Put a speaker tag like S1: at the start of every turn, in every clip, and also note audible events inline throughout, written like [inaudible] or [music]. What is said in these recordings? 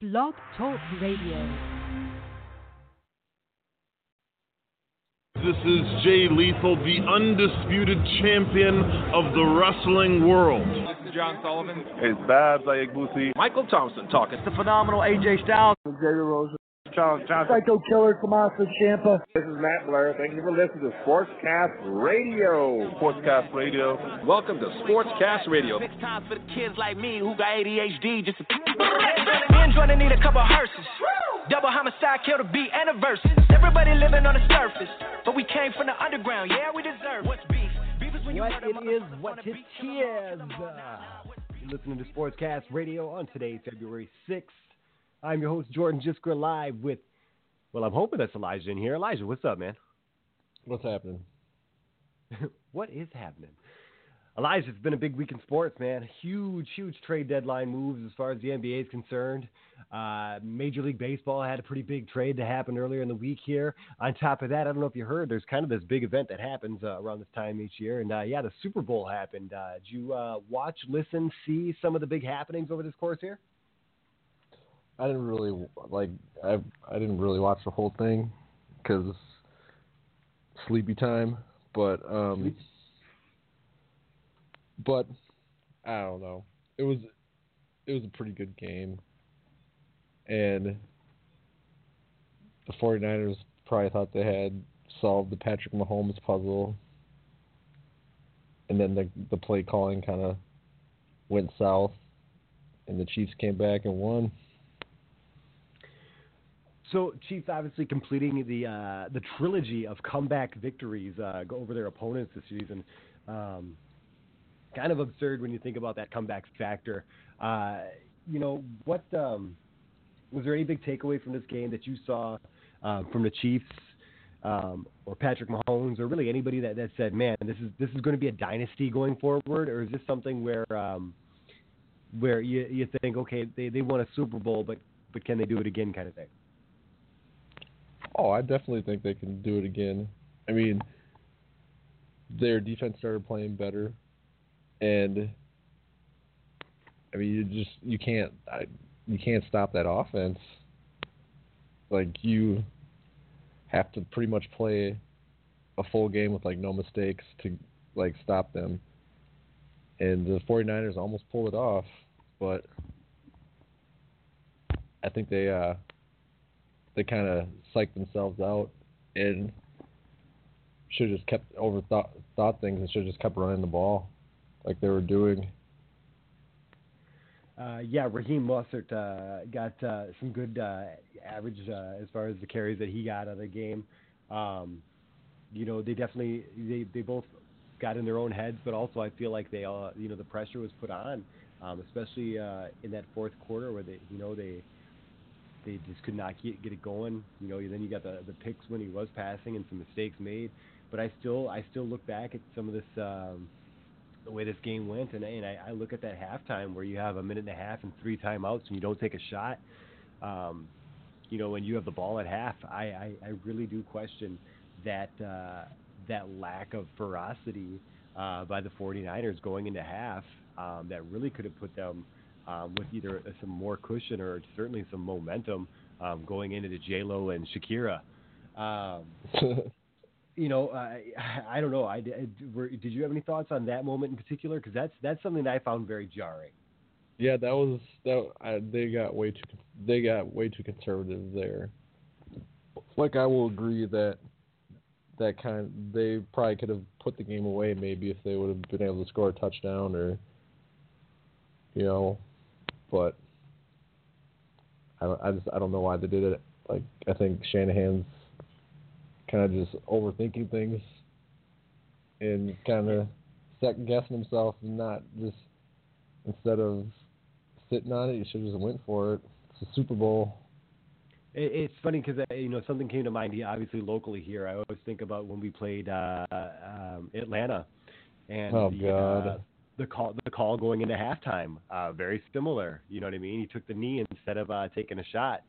S1: Blog Talk Radio.
S2: This is Jay Lethal, the undisputed champion of the wrestling world.
S3: This is John Sullivan.
S4: It's Babs Ayagbusi.
S5: Michael Thompson talking. It's the phenomenal AJ Styles.
S6: Xavier Rose.
S4: Charles Johnson.
S6: Psycho Killer, Tommaso Ciampa.
S7: This is Matt Blair. Thank you for listening to Sportscast Radio.
S4: Sportscast Radio.
S5: Welcome to Sportscast Radio.
S8: Six times for the kids like me who got ADHD. Just men trying need a couple hearses. Double homicide, kill the beat and a verse. Everybody living on the surface, but we came from the underground. Yeah, we deserve what's beef. Beef is when you
S9: What
S8: murder
S9: it is, what
S8: on
S9: it
S8: the
S9: is.
S8: beach and I'm on the road.
S9: You're listening to Sportscast Radio on today, February 6th. I'm your host, Jordan Jiskra, live with, well, I'm hoping that's Elijah in here. Elijah, what's up, man?
S10: What's happening? [laughs]
S9: what is happening? Elijah, it's been a big week in sports, man. Huge, huge trade deadline moves as far as the NBA is concerned. Uh, Major League Baseball had a pretty big trade to happen earlier in the week here. On top of that, I don't know if you heard, there's kind of this big event that happens uh, around this time each year. And uh, yeah, the Super Bowl happened. Uh, did you uh, watch, listen, see some of the big happenings over this course here?
S10: I didn't really like. I I didn't really watch the whole thing because sleepy time. But um, but I don't know. It was it was a pretty good game, and the 49ers probably thought they had solved the Patrick Mahomes puzzle, and then the the play calling kind of went south, and the Chiefs came back and won.
S9: So Chiefs obviously completing the uh, the trilogy of comeback victories uh, over their opponents this season. Um, kind of absurd when you think about that comeback factor. Uh, you know what? Um, was there any big takeaway from this game that you saw uh, from the Chiefs um, or Patrick Mahomes or really anybody that, that said, "Man, this is this is going to be a dynasty going forward," or is this something where um, where you you think, okay, they, they won a Super Bowl, but but can they do it again, kind of thing?
S10: Oh, I definitely think they can do it again. I mean, their defense started playing better, and I mean, you just you can't I, you can't stop that offense. Like you have to pretty much play a full game with like no mistakes to like stop them. And the 49ers almost pulled it off, but I think they uh they kind of psyched themselves out and should have just kept overthought thought things and should have just kept running the ball like they were doing.
S9: Uh, yeah, Raheem Mostert uh, got uh, some good uh, average uh, as far as the carries that he got out of the game. Um, you know, they definitely they, they both got in their own heads, but also I feel like they all you know the pressure was put on, um, especially uh, in that fourth quarter where they you know they they just could not get get it going. You know, then you got the the picks when he was passing and some mistakes made. But I still I still look back at some of this um, the way this game went, and, and I, I look at that halftime where you have a minute and a half and three timeouts and you don't take a shot. Um, you know, when you have the ball at half, I, I, I really do question that uh, that lack of ferocity uh, by the 49ers going into half um, that really could have put them um, with either some more cushion or certainly some momentum um, going into the J Lo and Shakira. Um, [laughs] you know, uh, I don't know. I, I, were, did you have any thoughts on that moment in particular? Because that's that's something that I found very jarring.
S10: Yeah, that was that. I, they got way too they got way too conservative there. Like I will agree that that kind they probably could have put the game away maybe if they would have been able to score a touchdown or you know, but I don't, I just I don't know why they did it. Like I think Shanahan's kind of just overthinking things and kind of second guessing himself and not just instead of sitting on it, you should have just went for it. It's a Super Bowl.
S9: It, it's funny because you know something came to mind. He Obviously, locally here, I always think about when we played uh, um, Atlanta, and
S10: oh
S9: the,
S10: God.
S9: Uh, the call the call going into halftime, uh, very similar. You know what I mean? He took the knee instead of uh, taking a shot.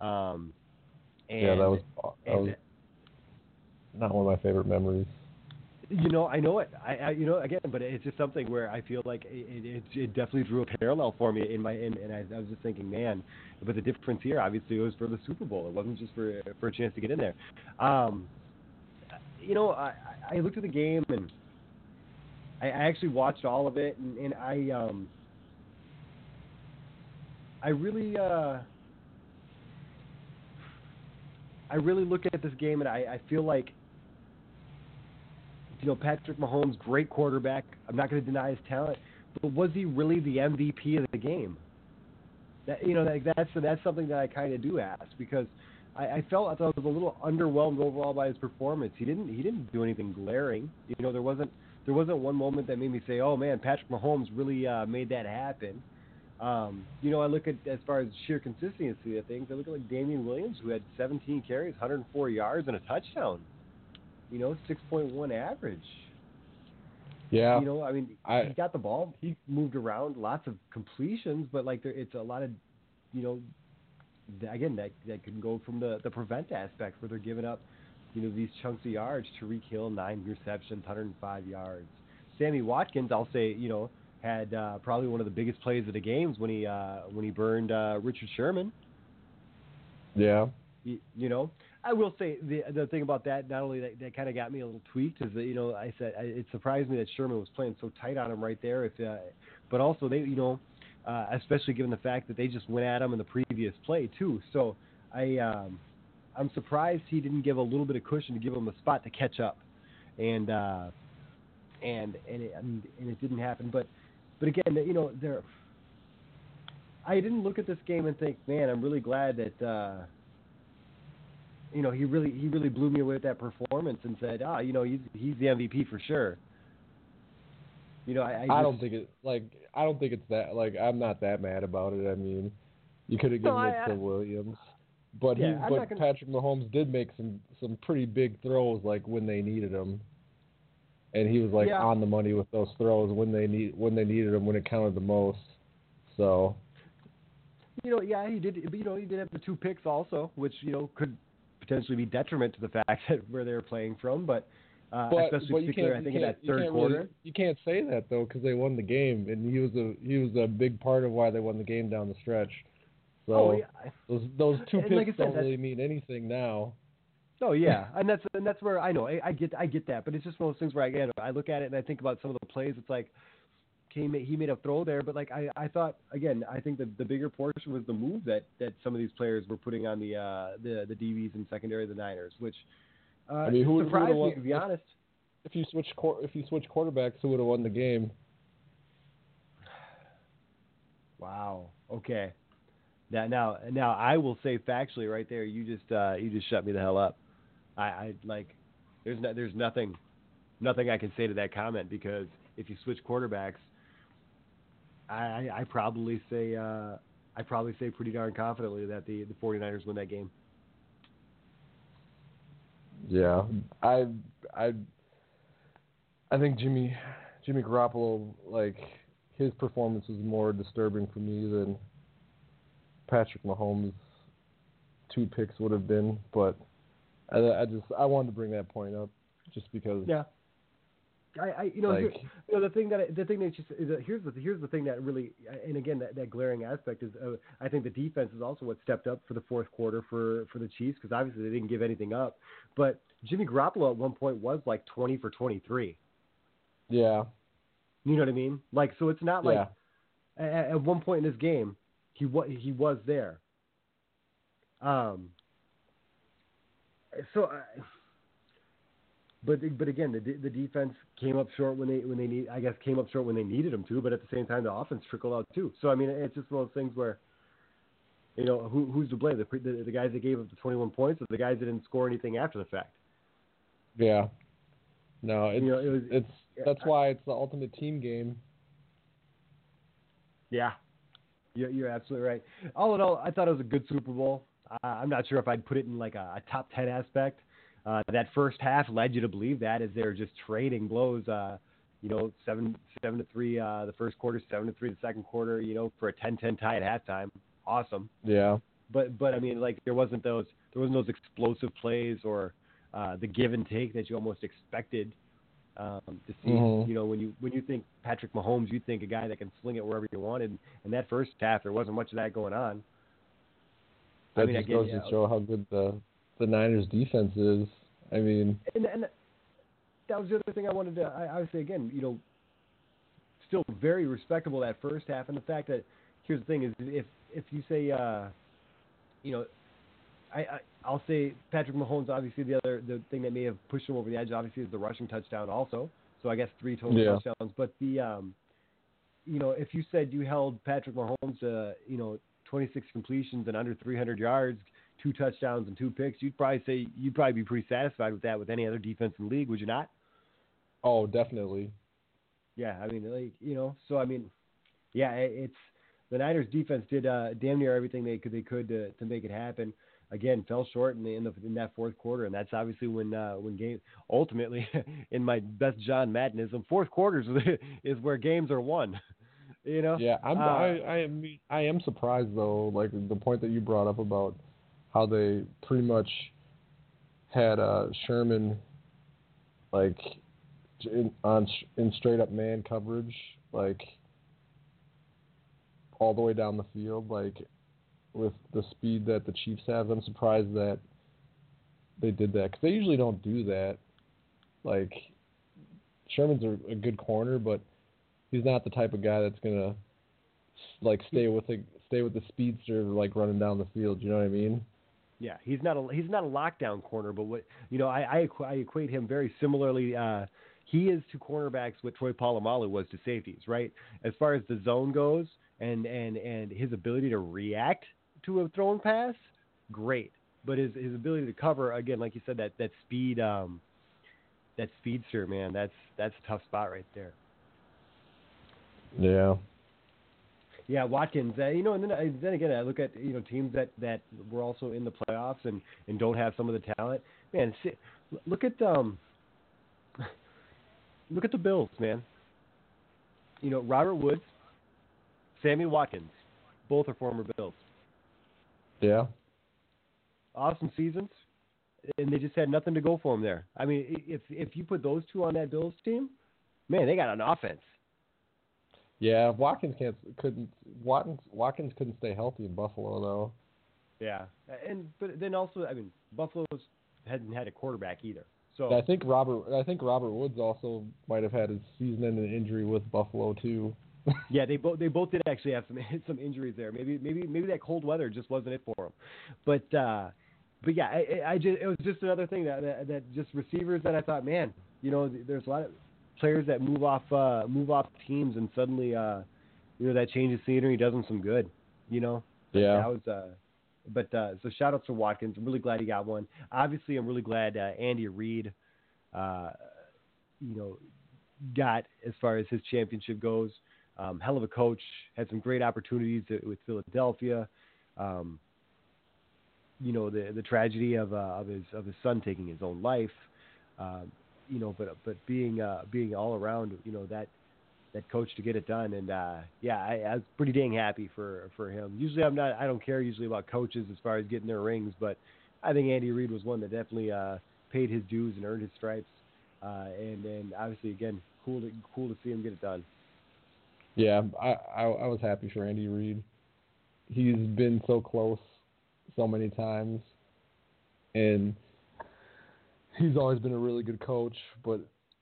S9: Um, and,
S10: yeah, that was that
S9: and,
S10: not one of my favorite memories.
S9: You know, I know it. I, I, you know, again, but it's just something where I feel like it, it, it definitely drew a parallel for me in my, in, and I, I was just thinking, man, but the difference here, obviously, it was for the Super Bowl. It wasn't just for for a chance to get in there. Um, you know, I, I looked at the game and I, actually watched all of it, and, and I, um, I really, uh, I really look at this game and I, I feel like you know, Patrick Mahomes, great quarterback. I'm not going to deny his talent, but was he really the MVP of the game? That you know, that, that's that's something that I kind of do ask because I, I felt I thought I was a little underwhelmed overall by his performance. He didn't he didn't do anything glaring. You know, there wasn't there wasn't one moment that made me say, oh man, Patrick Mahomes really uh, made that happen. Um, you know, I look at as far as sheer consistency of things. I look at like Damien Williams, who had 17 carries, 104 yards, and a touchdown you know, 6.1 average.
S10: Yeah.
S9: You know, I mean,
S10: I,
S9: he got the ball. He moved around, lots of completions, but like there, it's a lot of, you know, again that that can go from the the prevent aspect where they're giving up, you know, these chunks of yards. Tyreek Hill, nine receptions, 105 yards. Sammy Watkins, I'll say, you know, had uh, probably one of the biggest plays of the games when he uh, when he burned uh, Richard Sherman.
S10: Yeah.
S9: You, you know, I will say the the thing about that, not only that, that kind of got me a little tweaked, is that you know I said I, it surprised me that Sherman was playing so tight on him right there. If, uh, but also they, you know, uh, especially given the fact that they just went at him in the previous play too. So I, um, I'm surprised he didn't give a little bit of cushion to give him a spot to catch up, and uh, and and it, and it didn't happen. But but again, you know, there. I didn't look at this game and think, man, I'm really glad that. Uh, you know, he really he really blew me away with that performance and said, ah, you know, he's he's the MVP for sure. You know, I I, just,
S10: I don't think it like I don't think it's that like I'm not that mad about it. I mean, you could have given
S9: No,
S10: it
S9: I-
S10: to Williams, but
S9: Yeah,
S10: he but
S9: gonna-
S10: Patrick Mahomes did make some some pretty big throws like when they needed him, and he was like
S9: Yeah.
S10: on the money with those throws when they need when they needed him when it counted the most. So
S9: you know, yeah, he did. But, you know, he did have the two picks also, which you know could potentially be detriment to the [laughs] fact that where they're playing from, but. Uh,
S10: but
S9: especially
S10: but you can't
S9: I think in that third
S10: can't
S9: quarter.
S10: Really, you can't say that though because they won the game and he was a he was a big part of why they won the game down the stretch. So
S9: oh yeah,
S10: those those two picks
S9: like said,
S10: don't really mean anything now.
S9: Oh yeah, and that's and that's where I know I, I get I get that, but it's just one of those things where I get I look at it and I think about some of the plays. It's like, he made, he made a throw there, but like I, I thought again, I think the the bigger portion was the move that, that some of these players were putting on the uh, the the DBs and secondary of the Niners, which uh,
S10: I mean, who would- who
S9: surprised
S10: would've
S9: me
S10: won-
S9: to be honest.
S10: If you switch if you switch quarterbacks, who would have won the game?
S9: Wow. Okay. Now, now, now, I will say factually, right there, you just, uh, you just shut me the hell up. I, I like, there's no, there's nothing, nothing I can say to that comment because if you switch quarterbacks, I, I, probably say, uh, I probably say pretty darn confidently that the the 49ers win that game.
S10: Yeah, I I I think Jimmy Jimmy Garoppolo like his performance was more disturbing for me than Patrick Mahomes' two picks would have been, but I, I just I wanted to bring that point up just because
S9: Yeah. I, I you know, here,
S10: like
S9: you know the thing that I- the thing that just is that here's the here's the thing that really and again that, that glaring aspect is uh, I think the defense is also what stepped up for the fourth quarter for for the Chiefs because obviously they didn't give anything up, but Jimmy Garoppolo at one point was like 20 for 23.
S10: yeah
S9: You know what I mean? Like so it's not like
S10: yeah
S9: at, at one point in this game he was he was there. Um. So. I but but again, the the defense came up short when they when they need I guess came up short when they needed them to, but at the same time the offense trickled out too. So I mean it's just one of those things where, you know, who who's to blame? The the, the guys that gave up the 21 points, or the guys that didn't score anything after the fact?
S10: yeah no it's
S9: You know, it was-
S10: it's that's why it's the ultimate team game.
S9: Yeah, you're, you're absolutely right. All in all, I thought it was a good Super Bowl. Uh, I'm not sure if I'd put it in like a, a top 10 aspect. Uh, that first half led you to believe that as they're just trading blows. Uh, you know, seven seven to three uh, the first quarter, seven to three the second quarter. You know, for a 10-10 tie at halftime, awesome.
S10: Yeah
S9: But but I mean, like there wasn't those there wasn't those explosive plays or uh, the give and take that you almost expected Um, to see,
S10: Mhm.
S9: you know, when you when you think Patrick Mahomes, you think a guy that can sling it wherever you wanted. And that first half, there wasn't much of that going on.
S10: That
S9: I mean,
S10: just
S9: again,
S10: goes to show how good the the Niners defense is. I mean,
S9: And, and that was the other thing I wanted to. I, I would say again, you know, still very respectable that first half, and the fact that here's the thing is if if you say, uh, you know, I, I I'll say Patrick Mahomes. Obviously, the other the thing that may have pushed him over the edge, obviously, is the rushing touchdown also. So I guess three total
S10: Yeah.
S9: touchdowns. But the um, you know, if you said you held Patrick Mahomes to you know 26 completions and under 300 yards, two touchdowns and two picks, you'd probably say you'd probably be pretty satisfied with that with any other defense in the league, would you not?
S10: oh, definitely.
S9: Yeah, I mean, like you know, so I mean, yeah, it's the Niners defense did uh, damn near everything they could they could to, to make it happen. Again, fell short in the, in, the, in that fourth quarter, and that's obviously when uh, when game ultimately, [laughs] in my best John Maddenism, fourth quarters [laughs] is where games are won. [laughs] You know?
S10: Yeah, I'm.
S9: Uh,
S10: I, I am. I am surprised though. Like the point that you brought up about how they pretty much had uh, Sherman like in, on in straight up man coverage, like all the way down the field, like with the speed that the Chiefs have. I'm surprised that they did that because they usually don't do that. Like Sherman's a, a good corner, but he's not the type of guy that's gonna like stay with the stay with the speedster like running down the field. You know what I mean?
S9: Yeah, he's not a he's not a lockdown corner, but what you know, I I, I equate him very similarly. Uh, he is to cornerbacks what Troy Polamalu was to safeties, right? As far as the zone goes, and and and his ability to react to a thrown pass, great. But his his ability to cover again, like you said, that that speed, um, that speedster, man, that's that's a tough spot right there.
S10: Yeah.
S9: Yeah, Watkins. Uh, you know, and then I- then again, I look at you know teams that that were also in the playoffs and and don't have some of the talent. Man, look at um, [laughs] look at the Bills, man. You know, Robert Woods, Sammy Watkins, both are former Bills.
S10: Yeah.
S9: Awesome seasons, and they just had nothing to go for them there. I mean, if if you put those two on that Bills team, man, they got an offense.
S10: Yeah. Watkins can't couldn't Watkins Watkins couldn't stay healthy in Buffalo though.
S9: Yeah, and but then also, I mean, Buffalo's hadn't had a quarterback either. So
S10: I think Robert I think Robert Woods also might have had his season-ending injury with Buffalo too.
S9: Yeah, they both they both did actually have some [laughs] some injuries there. Maybe maybe maybe that cold weather just wasn't it for them. But uh, but yeah, I, I just it was just another thing that, that that just receivers that I thought, man, you know, there's a lot of players that move off uh, move off teams and suddenly uh, you know that change of scenery does them some good. You know.
S10: Yeah.
S9: That was uh, but uh, so shout out to Watkins. I'm really glad he got one. Obviously, I'm really glad uh, Andy Reid, uh, you know, got as far as his championship goes. Um, hell of a coach. Had some great opportunities with Philadelphia. Um, you know the the tragedy of uh, of his of his son taking his own life. Um, you know, but but being uh, being all around, you know that that coach to get it done, and uh, yeah, I, I was pretty dang happy for for him. Usually, I'm not. I don't care usually about coaches as far as getting their rings, but I think Andy Reid was one that definitely uh, paid his dues and earned his stripes. Uh, and and obviously, again, cool to cool to see him get it done.
S10: Yeah, I, I I was happy for Andy Reid. He's been so close so many times, and he's always been a really good coach. But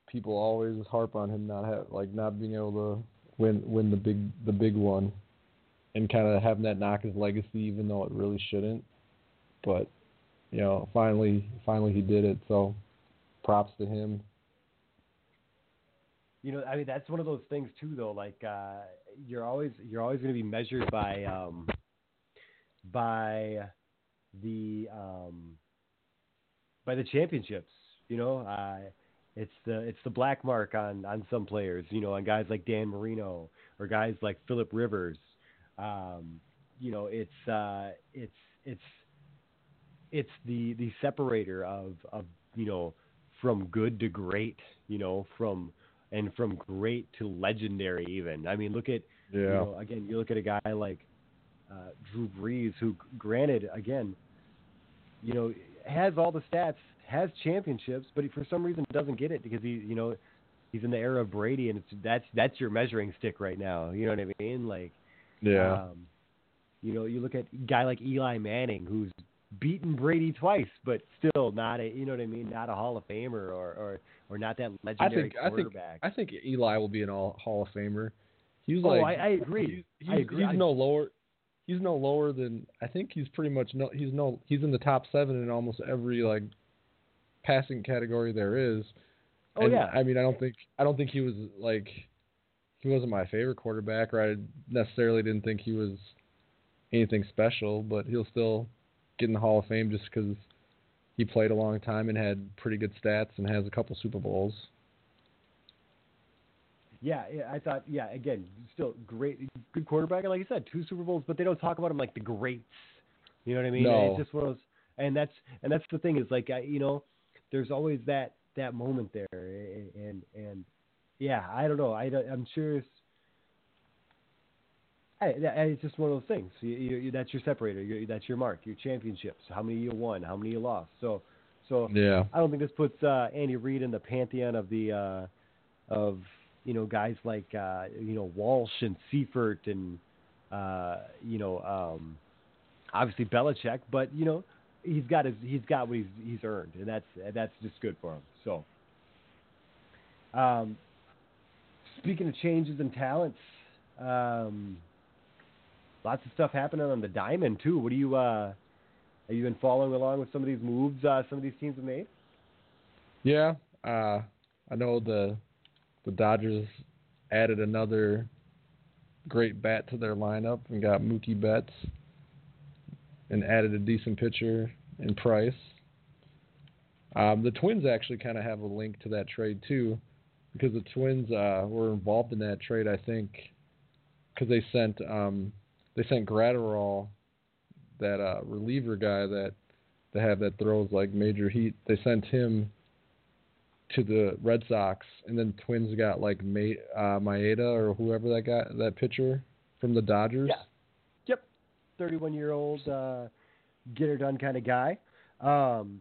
S10: people always harp on him not have like not being able to win win the big the big one, and kind of having that knock his legacy, even though it really shouldn't. But you know, finally finally he did it. So props to him.
S9: You know, I mean, that's one of those things too, though. Like, uh, you're always you're always going to be measured by um, by the um, by the championships. You know, uh, it's the it's the black mark on on some players. You know, on guys like Dan Marino or guys like Philip Rivers. Um, you know, it's uh, it's it's it's the the separator of of you know from good to great. You know, from and from great to legendary even. I mean, look at
S10: Yeah.
S9: you know, again, you look at a guy like uh, Drew Brees, who, granted, again, you know, has all the stats, has championships, but he, for some reason doesn't get it because he, you know, he's in the era of Brady, and it's that's that's your measuring stick right now. You know what I mean? Like,
S10: Yeah.
S9: um, you know, you look at a guy like Eli Manning, who's beaten Brady twice, but still not a you know what I mean, not a Hall of Famer or or, or not that legendary
S10: I think
S9: quarterback.
S10: I think Eli will be an all Hall of Famer. He's
S9: oh,
S10: like
S9: I, I agree.
S10: He's,
S9: I agree.
S10: he's
S9: I-
S10: no lower. He's no lower than I think he's pretty much no. He's no. He's in the top seven in almost every like passing category there is.
S9: Oh,
S10: And,
S9: yeah.
S10: I mean, I don't think I don't think he was like he wasn't my favorite quarterback, or I necessarily didn't think he was anything special. But he'll still get in the Hall of Fame just because he played a long time and had pretty good stats and has a couple Super Bowls.
S9: Yeah, I thought, yeah, again, still great, good quarterback. Like you said, two Super Bowls, but they don't talk about him like the greats. You know what I mean?
S10: No.
S9: It's just one of those, and that's and that's the thing is like, I, you know, there's always that that moment there, and and yeah, I don't know. I I'm sure it's. I, I- it's just one of those things. You, you, that's your separator. You, that's your mark. Your championships. How many you won? How many you lost? So, so
S10: Yeah.
S9: I don't think this puts uh, Andy Reid in the pantheon of the uh, of you know guys like uh, you know Walsh and Seifert and uh, you know um, obviously Belichick, but you know he's got his he's got what he's he's earned, and that's that's just good for him. So, um, speaking of changes and talents, um, lots of stuff happening on the diamond too. What do you uh, have you been following along with some of these moves uh, some of these teams have made?
S10: Yeah, uh, I know the the Dodgers added another great bat to their lineup and got Mookie Betts and added a decent pitcher in Price. Um, the Twins actually kind of have a link to that trade too, because the Twins uh, were involved in that trade. I think because they sent um, they sent Graterol, that uh, reliever guy that they have that throws like major heat. They sent him to the Red Sox, and then Twins got like uh, Maeda or whoever that guy that pitcher from the Dodgers.
S9: Yeah. Yep, thirty-one year old uh, get her done kind of guy. Um,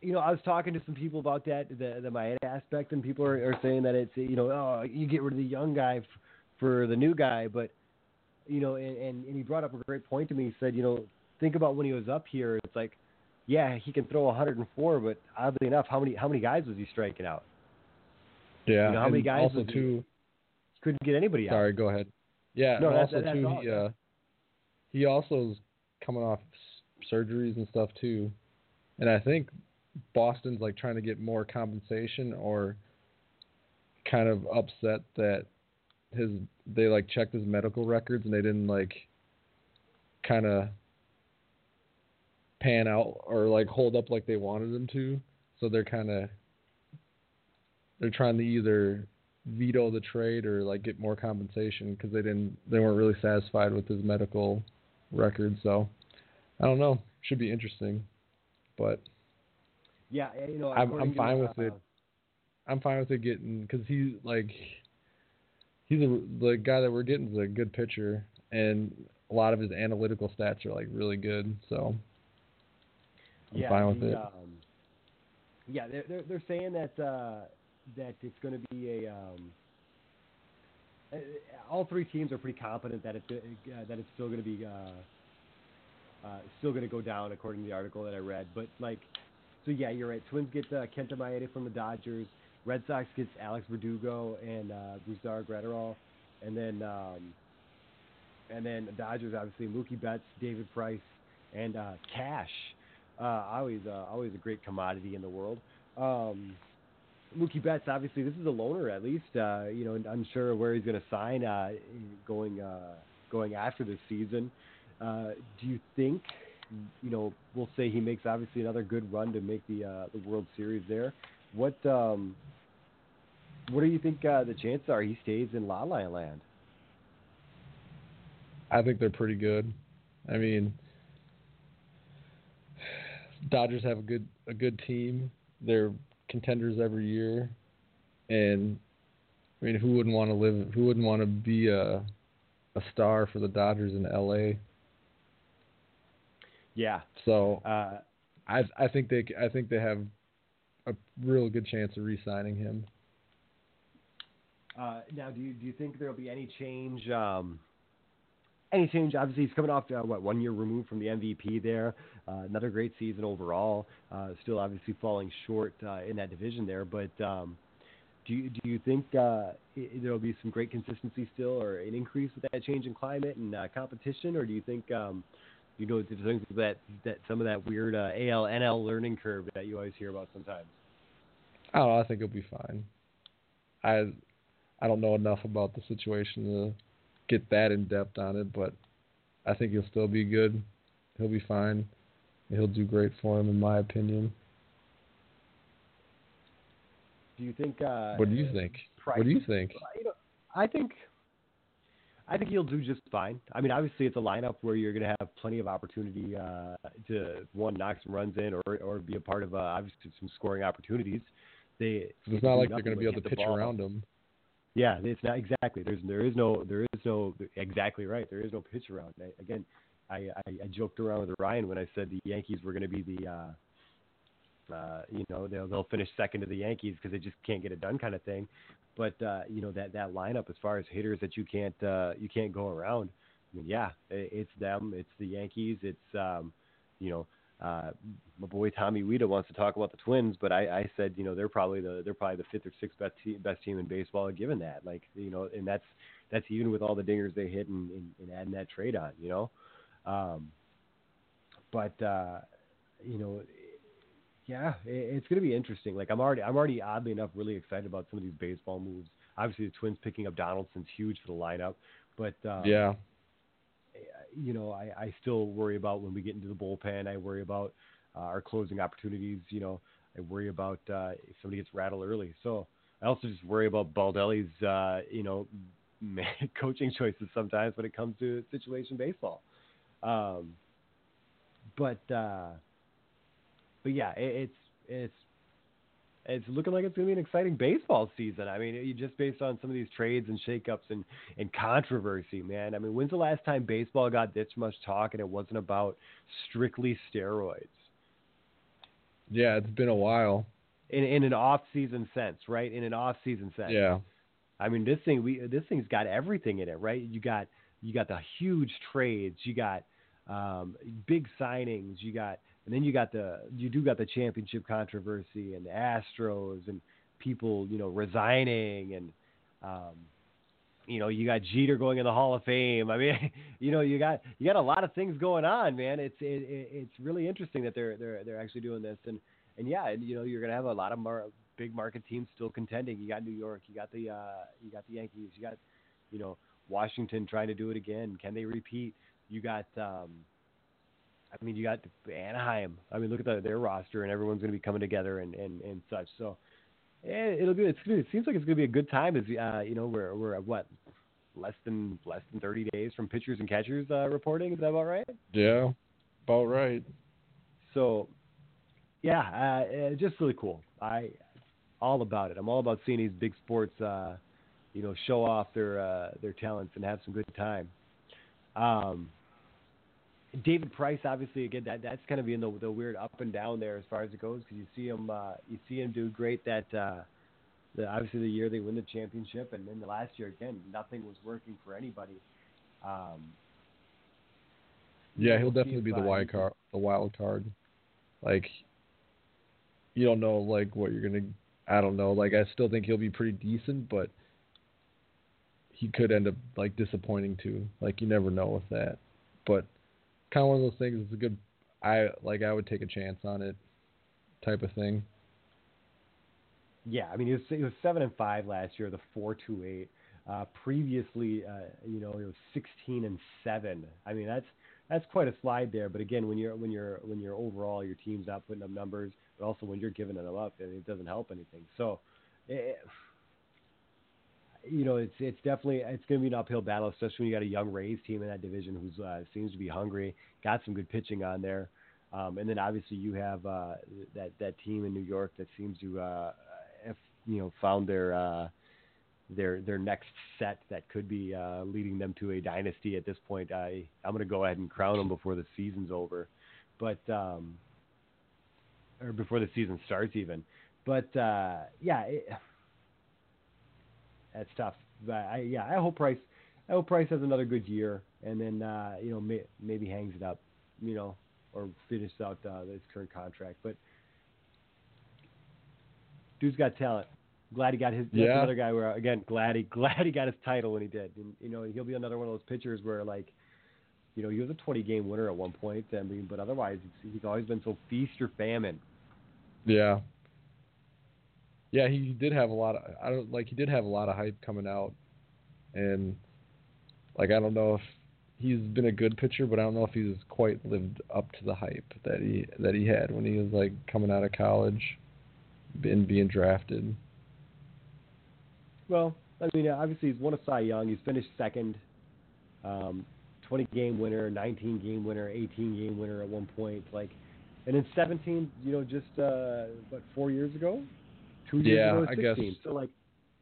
S9: you know, I was talking to some people about that, the the Maeda aspect, and people are, are saying that it's you know, oh, you get rid of the young guy f- for the new guy, but you know, and, and and he brought up a great point to me. He said, you know, think about when he was up here. It's like, yeah, he can throw 104, but oddly enough, how many how many guys was he striking out?
S10: Yeah.
S9: You know, how many guys
S10: Also too.
S9: Couldn't get anybody out.
S10: Sorry, go ahead. Yeah.
S9: No, that's-
S10: also
S9: that's
S10: too, he uh, he also is coming off surgeries and stuff too, and I think Boston's like trying to get more compensation or kind of upset that his they like checked his medical records and they didn't like kind of pan out or like hold up like they wanted them to. So they're kind of they're trying to either veto the trade or like get more compensation because they didn't they weren't really satisfied with his medical record. So I don't know. Should be interesting, but
S9: Yeah, you know,
S10: I'm I'm fine
S9: to,
S10: with
S9: uh,
S10: it. I'm fine with it getting because he like he's a, the guy that we're getting is a good pitcher and a lot of his analytical stats are like really good. So I'm
S9: yeah,
S10: fine with
S9: the,
S10: it.
S9: Um, yeah, they're, they're they're saying that uh, that it's going to be a. Um, uh, all three teams are pretty confident that it's uh, that it's still going to be uh, uh, still going to go down according to the article that I read. But like, so yeah, you're right. Twins get uh, Kenta Maeda from the Dodgers. Red Sox gets Alex Verdugo and uh, Brusdar Graterol, and then um, and then the Dodgers obviously Mookie Betts, David Price, and uh, Cash. Uh, always uh, always a great commodity in the world. Um, Mookie Betts, obviously, this is a loner at least. Uh, you know, unsure where he's going to sign uh, going uh, going after this season. Uh, do you think, you know, we'll say he makes obviously another good run to make the uh, the World Series there. What um, what do you think uh, the chances are he stays in La La Land?
S10: I think they're pretty good. I mean, Dodgers have a good a good team. They're contenders every year, and I mean, who wouldn't want to live? Who wouldn't want to be a a star for the Dodgers in L.A.?
S9: Yeah.
S10: So
S9: Uh,
S10: I I think they I think they have a real good chance of re-signing him.
S9: Uh, now, do you do you think there'll be any change? Um, any change? Obviously, he's coming off uh, what one year removed from the MVP there. Uh, another great season overall. Uh, still, obviously, falling short uh, in that division there. But um, do you do you think uh, there'll be some great consistency still, or an increase with that change in climate and competition, or do you think um, you know that that some of that weird uh, AL NL learning curve that you always hear about sometimes?
S10: I. I think it'll be fine. I I don't know enough about the situation to get that in depth on it, but I think he'll still be good. He'll be fine. He'll do great for him, in my opinion.
S9: Do you think? Uh,
S10: what do you think?
S9: Price,
S10: what do you think?
S9: You know, I think. I think he'll do just fine. I mean, obviously, it's a lineup where you're going to have plenty of opportunity uh, to one knock some runs in, or or be a part of uh, obviously some scoring opportunities. They
S10: it's not like they're going to be able to pitch
S9: ball.
S10: around him.
S9: Yeah, it's not exactly. There's there is no there is no exactly right. There is no pitch around. I, again, I, I I joked around with Ryan when I said the Yankees were going to be the uh, uh, you know they'll they'll finish second to the Yankees because they just can't get it done kind of thing. But uh, you know that that lineup as far as hitters that you can't uh, you can't go around. I mean, yeah, it's them. It's the Yankees. It's um, you know uh, my boy Tommy Wita wants to talk about the Twins, but I, I said you know they're probably the they're probably the fifth or sixth best team, best team in baseball. Given that, like you know, and that's that's even with all the dingers they hit and, and, and adding that trade on, you know. Um, but uh, you know, yeah, it's going to be interesting. Like I'm already, I'm already oddly enough really excited about some of these baseball moves. Obviously, the Twins picking up Donaldson's huge for the lineup, but um,
S10: yeah,
S9: you know, I, I still worry about when we get into the bullpen. I worry about uh, our closing opportunities. You know, I worry about uh, if somebody gets rattled early. So I also just worry about Baldelli's, uh, you know, [laughs] coaching choices sometimes when it comes to situation baseball. Um, but uh, but yeah, it, it's it's it's looking like it's going to be an exciting baseball season. I mean, you just based on some of these trades and shakeups and and controversy, man. I mean, when's the last time baseball got this much talk and it wasn't about strictly steroids?
S10: Yeah, it's been a while.
S9: In in an off season sense, right? In an off season sense.
S10: Yeah.
S9: I mean, this thing we this thing's got everything in it, right? You got you got the huge trades, you got um, big signings, you got and then you got the you do got the championship controversy and the Astros and people you know resigning and um, you know you got Jeter going in the Hall of Fame. I mean, [laughs] you know you got you got a lot of things going on, man. It's it, it's really interesting that they're they're they're actually doing this and and yeah, and, you know you're gonna have a lot of mar- big market teams still contending. You got New York, you got the uh, you got the Yankees, you got you know Washington trying to do it again. Can they repeat? You got um, I mean, you got Anaheim. I mean, look at the, their roster, and everyone's going to be coming together and, and, and such. So eh, it'll be. It's, it seems like it's going to be a good time. As uh, you know, we're we're at what less than less than 30 days from pitchers and catchers uh, reporting. Is that about right?
S10: Yeah, about right.
S9: So, yeah, uh, just really cool. I all about it. I'm all about seeing these big sports, uh, you know, show off their uh, their talents and have some good time. Um, David Price, obviously, again, that that's kind of being the the weird up and down there as far as it goes because you see him uh, you see him do great that uh, the, obviously the year they win the championship and then the last year again nothing was working for anybody. Um,
S10: yeah, he'll definitely be the wild card. The wild card, like you don't know like what you're gonna. I don't know. Like I still think he'll be pretty decent, but he could end up like disappointing too. Like you never know with that, but kind of one of those things. It's a good. I like. I would take a chance on it, type of thing.
S9: Yeah, I mean, he was he was seven and five last year, the four two eight. Uh, previously, uh, you know, it was sixteen and seven. I mean, that's that's quite a slide there. But again, when you're when you're when you're overall your team's not putting up numbers, but also when you're giving them up, it doesn't help anything. So, it, you know, it's it's definitely it's going to be an uphill battle, especially when you got a young Rays team in that division who uh, seems to be hungry, got some good pitching on there, um, and then obviously you have uh, that that team in New York that seems to uh, have you know found their uh, their their next set that could be uh, leading them to a dynasty at this point. I I'm going to go ahead and crown them before the season's over, but um, or before the season starts even. But uh, yeah. It, that's tough. But I, yeah, I hope Price, I hope Price has another good year, and then uh, you know may, maybe hangs it up, you know, or finishes out uh, his current contract. But dude's got talent. Glad he got his.
S10: Yeah.
S9: another guy where again, glad he [laughs] glad he got his title when he did. And you know, he'll be another one of those pitchers where like, you know, he was a 20 game winner at one point. I mean, but otherwise, he's, he's always been so feast or famine.
S10: Yeah. Yeah, he did have a lot of I don't like he did have a lot of hype coming out and like I don't know if he's been a good pitcher, but I don't know if he's quite lived up to the hype that he that he had when he was like coming out of college and being drafted.
S9: Well, I mean, obviously he's won a Cy Young. He's finished second, um, 20 game winner, 19 game winner, 18 game winner at one point. Like, and in 17, you know, just uh, what four years ago, two years
S10: Yeah,
S9: ago,
S10: I
S9: 16.
S10: guess-
S9: So like,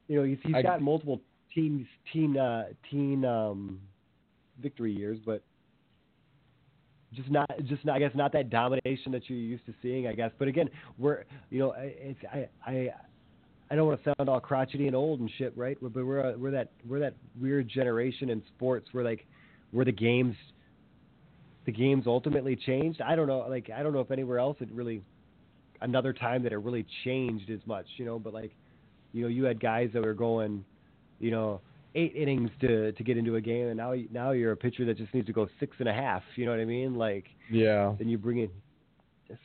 S9: you know, he's he's
S10: I-
S9: got multiple teams, teen, uh, teen um, victory years, but just not, just not, I guess not that domination that you're used to seeing, I guess. But again, we're, you know, it's I I. I don't want to sound all crotchety and old and shit, right? But we're we're that we're that weird generation in sports where like where the games the games ultimately changed. I don't know, like I don't know if anywhere else it really another time that it really changed as much, you know. But like, you know, you had guys that were going, you know, eight innings to to get into a game, and now now you're a pitcher that just needs to go six and a half. You know what I mean? Like
S10: Yeah.
S9: then you bring in.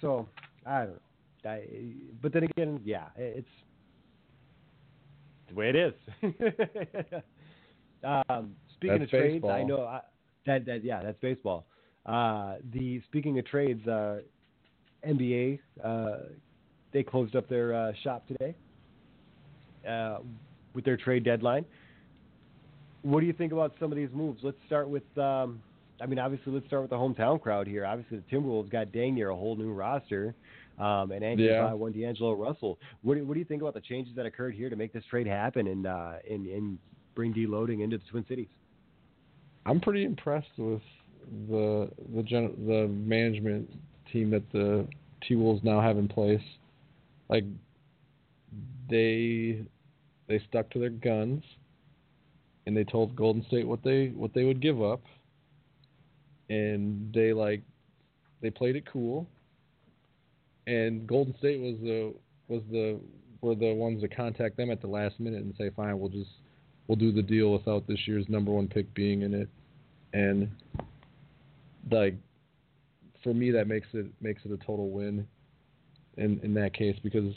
S9: So I don't know. I, but then again, yeah, it's the way it is. [laughs] um, speaking
S10: That's
S9: of trades, I know I, that that yeah, that's baseball. Uh, the speaking of trades, uh, NBA uh, they closed up their uh, shop today uh, with their trade deadline. What do you think about some of these moves? Let's start with. Um, I mean, obviously, let's start with the hometown crowd here. Obviously, the Timberwolves got dang near a whole new roster, um, and Andy
S10: Yeah.
S9: by one D'Angelo Russell. What do, what do you think about the changes that occurred here to make this trade happen and uh, and, and bring deloading into the Twin Cities?
S10: I'm pretty impressed with the the gen, the management team that the T Wolves now have in place. Like they they stuck to their guns and they told Golden State what they what they would give up. And they like they played it cool. And Golden State was the was the were the ones to contact them at the last minute and say, "Fine, we'll just we'll do the deal without this year's number one pick being in it." And like for me, that makes it makes it a total win in in that case because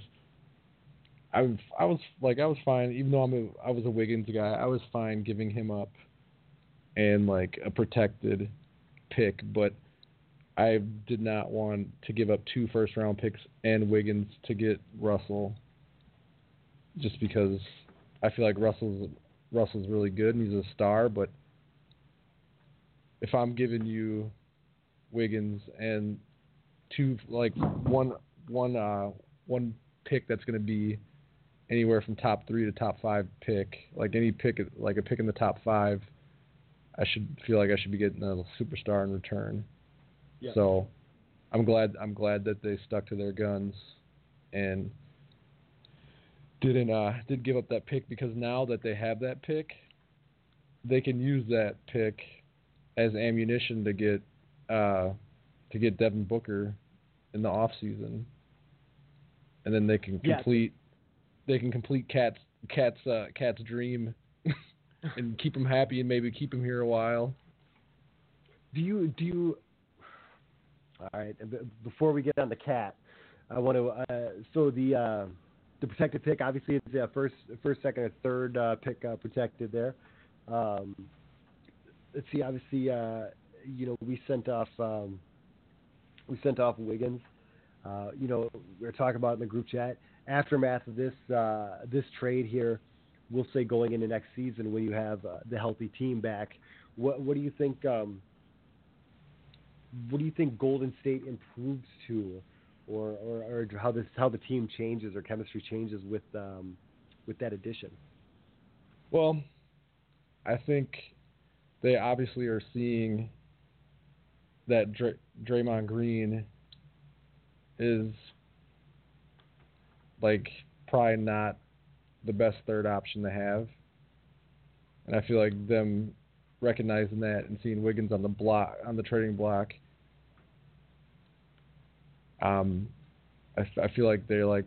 S10: I I was like I was fine even though I'm a I was a Wiggins guy I was fine giving him up and like a protected pick but I did not want to give up two first round picks and Wiggins to get Russell just because I feel like Russell's Russell's really good and he's a star but if I'm giving you Wiggins and two like one one uh one pick that's going to be anywhere from top 3 to top 5 pick like any pick like a pick in the top 5 I should feel like I should be getting a superstar in return.
S9: Yeah.
S10: So I'm glad I'm glad that they stuck to their guns and didn't uh did give up that pick because now that they have that pick they can use that pick as ammunition to get uh to get Devin Booker in the off season. And then they can
S9: Yeah.
S10: complete they can complete KAT's KAT's uh KAT's dream [laughs] and keep him happy and maybe keep him here a while.
S9: Do you do you? All right. Before we get on the cat, I want to. Uh, so the uh, the protected pick, obviously, it's uh, first, first, second, or third uh, pick uh, protected there. Um, let's see. Obviously, uh, you know, we sent off um, we sent off Wiggins. Uh, you know, we are talking about in the group chat aftermath of this uh, this trade here. We'll say going into next season when you have uh, the healthy team back. What what do you think? Um, what do you think Golden State improves to, or, or, or how this how the team changes or chemistry changes with um, with that addition?
S10: Well, I think they obviously are seeing that Dr- Draymond Green is like probably not the best third option to have, and I feel like them recognizing that and seeing Wiggins on the block on the trading block. Um, I, I feel like they're like,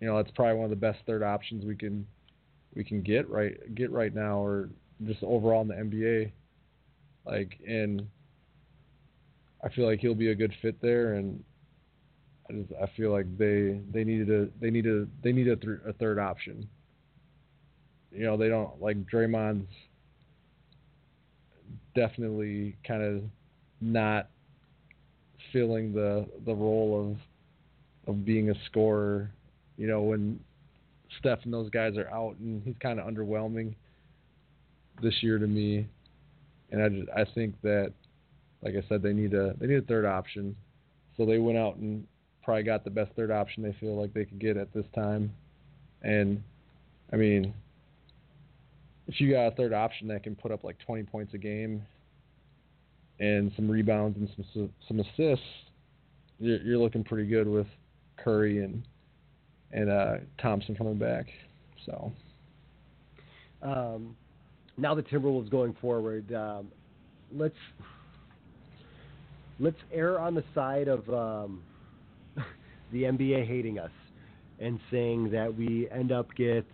S10: you know, that's probably one of the best third options we can we can get right get right now, or just overall in the NBA. Like, and I feel like he'll be a good fit there, and I just I feel like they they needed a they need a they need a, th- a third option. You know, they don't like Draymond's definitely kind of not filling the the role of of being a scorer. You know, when Steph and those guys are out, and he's kind of underwhelming this year to me. And I just I think that, like I said, they need a they need a third option. So they went out and probably got the best third option they feel like they could get at this time. And I mean, if you got a third option that can put up like 20 points a game and some rebounds and some some assists, you're, you're looking pretty good with Curry and and uh, Thompson coming back. So.
S9: Um, now the Timberwolves going forward, um, let's let's err on the side of um, [laughs] the NBA hating us and saying that we end up get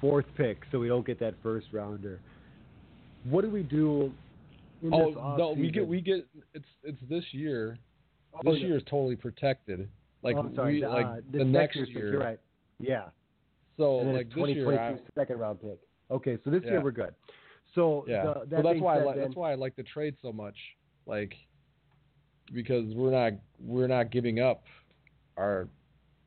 S9: fourth pick, so we don't get that first rounder. What do we do? In
S10: oh
S9: this
S10: no, we get we get it's it's this year.
S9: Oh,
S10: this
S9: yeah.
S10: year is totally protected. Like
S9: oh, sorry,
S10: we
S9: the,
S10: like
S9: uh,
S10: the next
S9: year's pick,
S10: year.
S9: You're right. Yeah.
S10: So
S9: and then
S10: like
S9: it's
S10: this year, I,
S9: 2022 second round pick. Okay, so this
S10: Yeah.
S9: year we're good. So
S10: yeah.
S9: the,
S10: so
S9: that
S10: that's why I like
S9: then,
S10: that's why I like the trade so much. Like because we're not we're not giving up our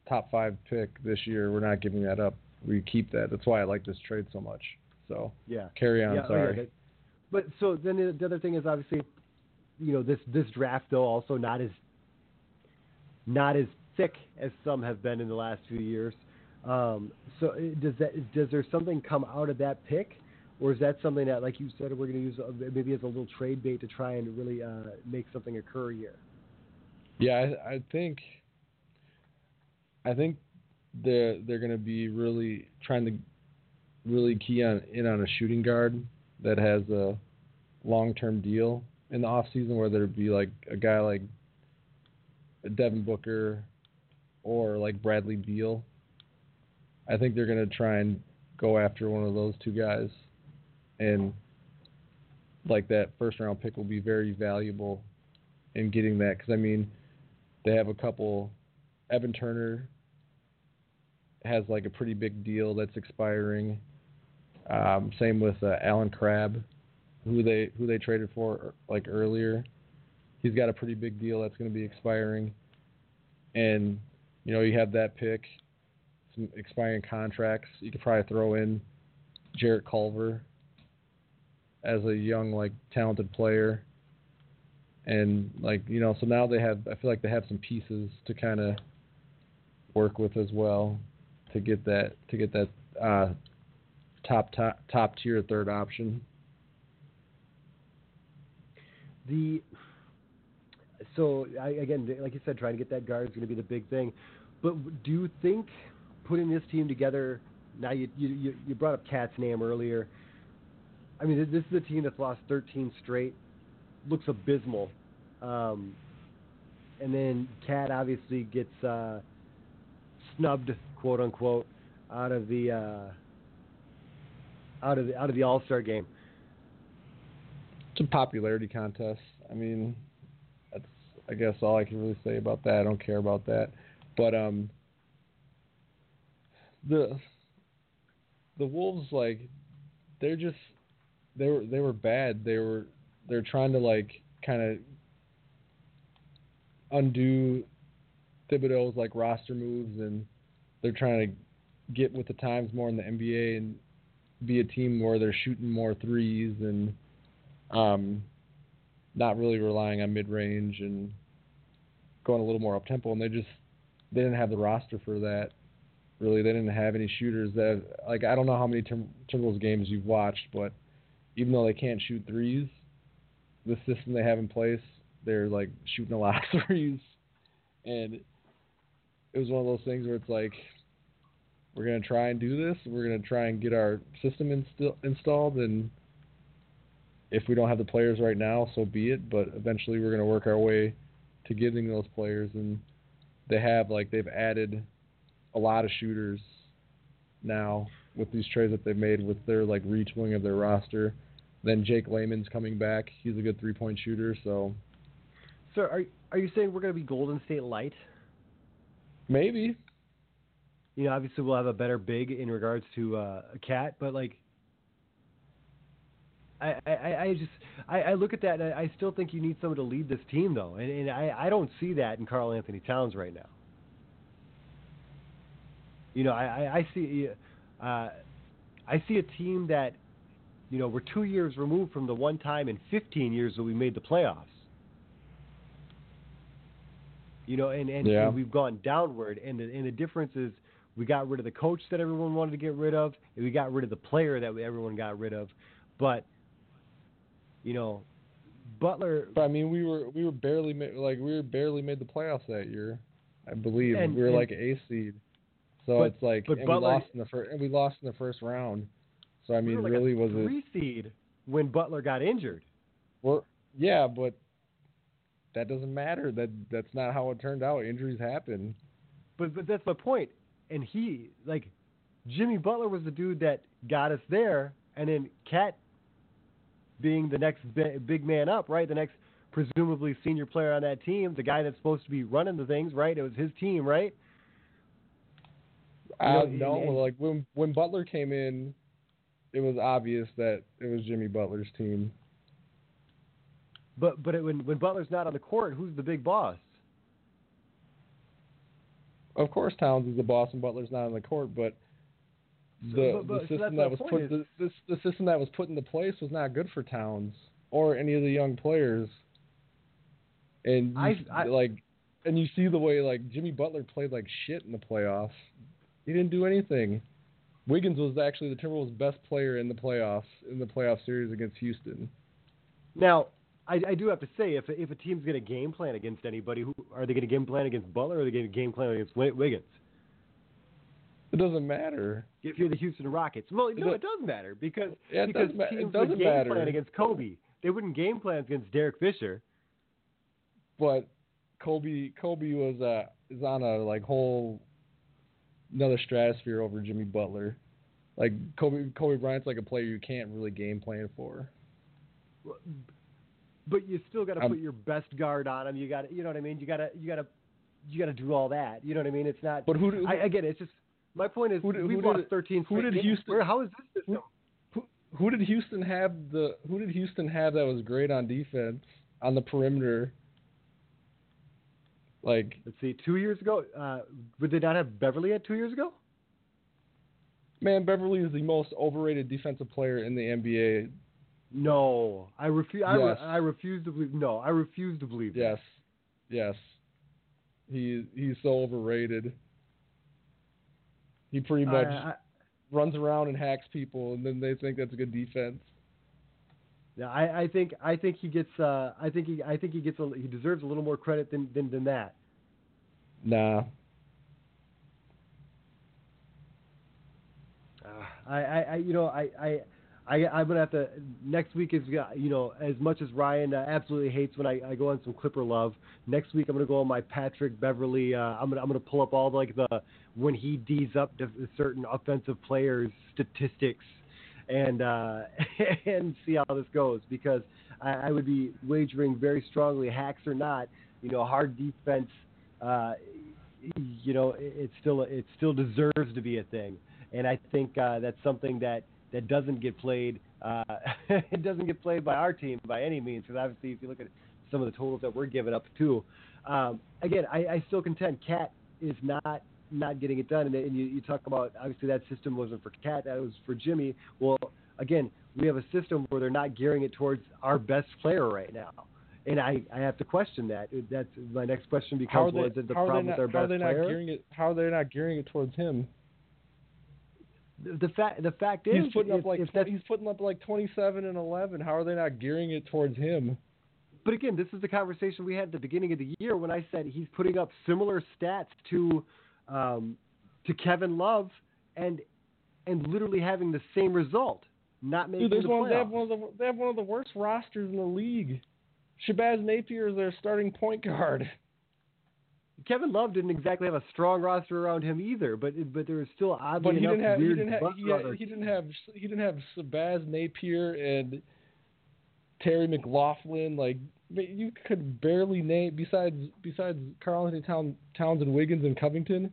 S10: top five pick this year. We're not giving that up. We keep that. That's why I like this trade so much. So
S9: yeah.
S10: carry on.
S9: yeah, oh,
S10: sorry.
S9: but so then the, the other thing is obviously, you know, this this draft though also not as not as thick as some have been in the last few years. Um, so does that does there something come out of that pick, or is that something that, like you said, we're going to use uh, maybe as a little trade bait to try and really uh, make something occur here?
S10: Yeah, I, I think I think they're they're going to be really trying to really key on in on a shooting guard that has a long term deal in the off season, whether it be like a guy like Devin Booker or like Bradley Beal. I think they're going to try and go after one of those two guys, and like that first round pick will be very valuable in getting that because I mean they have a couple. Evan Turner has like a pretty big deal that's expiring. Um, same with uh, Allen Crabbe, who they who they traded for like earlier. He's got a pretty big deal that's going to be expiring, and you know you have that pick, some expiring contracts. You could probably throw in Jarrett Culver as a young like talented player and like you know so now they have i feel like they have some pieces to kind of work with as well to get that to get that uh top top top tier third option
S9: The so I, again, like you said, trying to get that guard is going to be the big thing. But do you think putting this team together? Now you you you- brought up KAT's name earlier. I mean, this is a team that's lost 13 straight. Looks abysmal. Um, and then KAT obviously gets uh, snubbed, quote unquote, out of the uh, out of the out of the All Star game.
S10: it's a popularity contest i mean that's i guess all i can really say about that i don't care about that but um the the wolves like they're just they were they were bad they were they're trying to like kind of undo Thibodeau's like roster moves and they're trying to get with the times more in the NBA and be a team where they're shooting more threes and um, not really relying on mid range and going a little more up tempo. And they just they didn't have the roster for that. Really, they didn't have any shooters that like I don't know how many Tim- Timberwolves games you've watched, but even though they can't shoot threes, the system they have in place, they're like shooting a lot of [laughs] threes, and it was one of those things where it's like we're gonna try and do this. We're gonna try and get our system insti- installed, and if we don't have the players right now, so be it. But eventually, we're gonna work our way to getting those players, and they have like they've added a lot of shooters now with these trades that they've made with their like retooling of their roster. Then Jake Layman's coming back. He's a good three point shooter, so
S9: So are are you saying we're going to be Golden State light?
S10: maybe.
S9: You know, obviously we'll have a better big in regards to uh, a KAT, but like, I I, I just I, I look at that and I, I still think you need someone to lead this team though, and, and I I don't see that in Karl-Anthony Towns right now. You know, I I, I see uh, Uh, I see a team that you know we're two years removed from the one time in 15 years that we made the playoffs. You know, and and,
S10: Yeah.
S9: and we've gone downward, and the, and the difference is we got rid of the coach that everyone wanted to get rid of, and we got rid of the player that we, everyone got rid of. But you know, Butler.
S10: But I mean, we were we were barely like we were barely made the playoffs that year, I believe.
S9: And-
S10: we were
S9: and-
S10: like a seed, so
S9: But-
S10: it's like
S9: but
S10: and
S9: Butler-
S10: we lost in the first and we lost in the first round. So I mean,
S9: were like
S10: really
S9: a
S10: was it?
S9: three seed when Butler got injured.
S10: Well, yeah, but that doesn't matter. That that's not how it turned out. Injuries happen.
S9: But but that's my point. And he like Jimmy Butler was the dude that got us there, and then KAT being the next big man up, right? The next presumably senior player on that team, the guy that's supposed to be running the things, right? It was his team, right?
S10: I
S9: know,
S10: don't know. like when when Butler came in, it was obvious that it was Jimmy Butler's team.
S9: But but it, when when Butler's not on the court, who's the big boss?
S10: Of course, Towns is the boss and Butler's not on the court, but the
S9: but- but-
S10: the system
S9: my
S10: that was put the, this, the system that was put into place was not good for Towns or any of the young players. And you,
S9: I- I-
S10: like, and you see the way like Jimmy Butler played like shit in the playoffs. He didn't do anything. Wiggins was actually the Timberwolves' best player in the playoffs in the playoff series against Houston.
S9: Now, I, I do have to say, if if a team's going to game plan against anybody, who are they going to game plan against Butler or are they going to game plan against Wiggins?
S10: It doesn't matter.
S9: If you're the Houston Rockets, well, no,
S10: does-
S9: it does matter because
S10: Yeah, it
S9: because
S10: does ma- it
S9: teams would game
S10: matter.
S9: plan against Kobe. They wouldn't game plan against Derek Fisher.
S10: but Kobe Kobe was uh is on a like whole another stratosphere over Jimmy Butler. Like Kobe Kobe Bryant's like a player you can't really game plan for.
S9: But you still got to
S10: Um,
S9: put your best guard on him. You got to, you know what I mean. You got to, you got to, you got to do all that. You know what I mean. It's not.
S10: But who did,
S9: I, again, it's just my point is
S10: Who did-
S9: we've
S10: who did-
S9: lost 13
S10: who did
S9: games.
S10: Houston-
S9: Where, how is this system?
S10: who, who did Houston have the who did Houston have that was great on defense on the perimeter? Like
S9: Let's see. Two years ago, uh, would they not have Beverley at two years ago?
S10: man, Beverley is the most overrated defensive player in the NBA.
S9: No, I refuse. I, re-
S10: Yes.
S9: I refuse to believe. No, I refuse to believe. that.
S10: Yes, yes, he he's so overrated. He pretty
S9: I-
S10: much
S9: I,
S10: runs around and hacks people, and then they think that's a good defense.
S9: Yeah, I, I think I think he gets. Uh, I think he I think he gets. A, he deserves a little more credit than than, than that.
S10: Nah,
S9: Uh, I, I, I, you know, I, I, I, I'm gonna have to. Next week is, you know, as much as Ryan uh, absolutely hates when I, I go on some Clipper love. Next week I'm gonna go on my Patrick Beverley. Uh, I'm gonna, I'm gonna pull up all the, like the when he D's up to certain offensive players statistics, and uh, [laughs] and see how this goes because I, I would be wagering very strongly, hacks or not, you know, hard defense. Uh, you know, it, it still it still deserves to be a thing and I think uh, that's something that that doesn't get played. Uh, [laughs] it doesn't get played by our team by any means, because obviously, if you look at some of the totals that we're giving up too, um, again, I, I still contend KAT is not not getting it done. And, and you, you talk about obviously that system wasn't for KAT, that was for Jimmy. Well, again, we have a system where they're not gearing it towards our best player right now. And I, I have to question that. That's my next question becomes: Was it the problem
S10: they
S9: with
S10: not,
S9: our best
S10: they not
S9: player?
S10: gearing it? How are they not gearing it towards him?
S9: The, the fact the fact is,
S10: He's putting
S9: if,
S10: up like
S9: if
S10: he's putting up like 27 and 11. How are they not gearing it towards him?
S9: But again, this is the conversation we had at the beginning of the year when I said he's putting up similar stats to um, to Kevin Love, and and literally having the same result, not making
S10: Dude,
S9: the
S10: one. They have one of the they have one of the worst rosters in the league. Shabazz Napier is their starting point guard.
S9: Kevin Love didn't exactly have a strong roster around him either, but but there was still oddly
S10: But he
S9: enough
S10: didn't have he didn't have he, had, he didn't have he didn't have Shabazz Napier and Terry McLaughlin. Like you could barely name besides besides Karl-Anthony Town, Towns and Wiggins and Covington,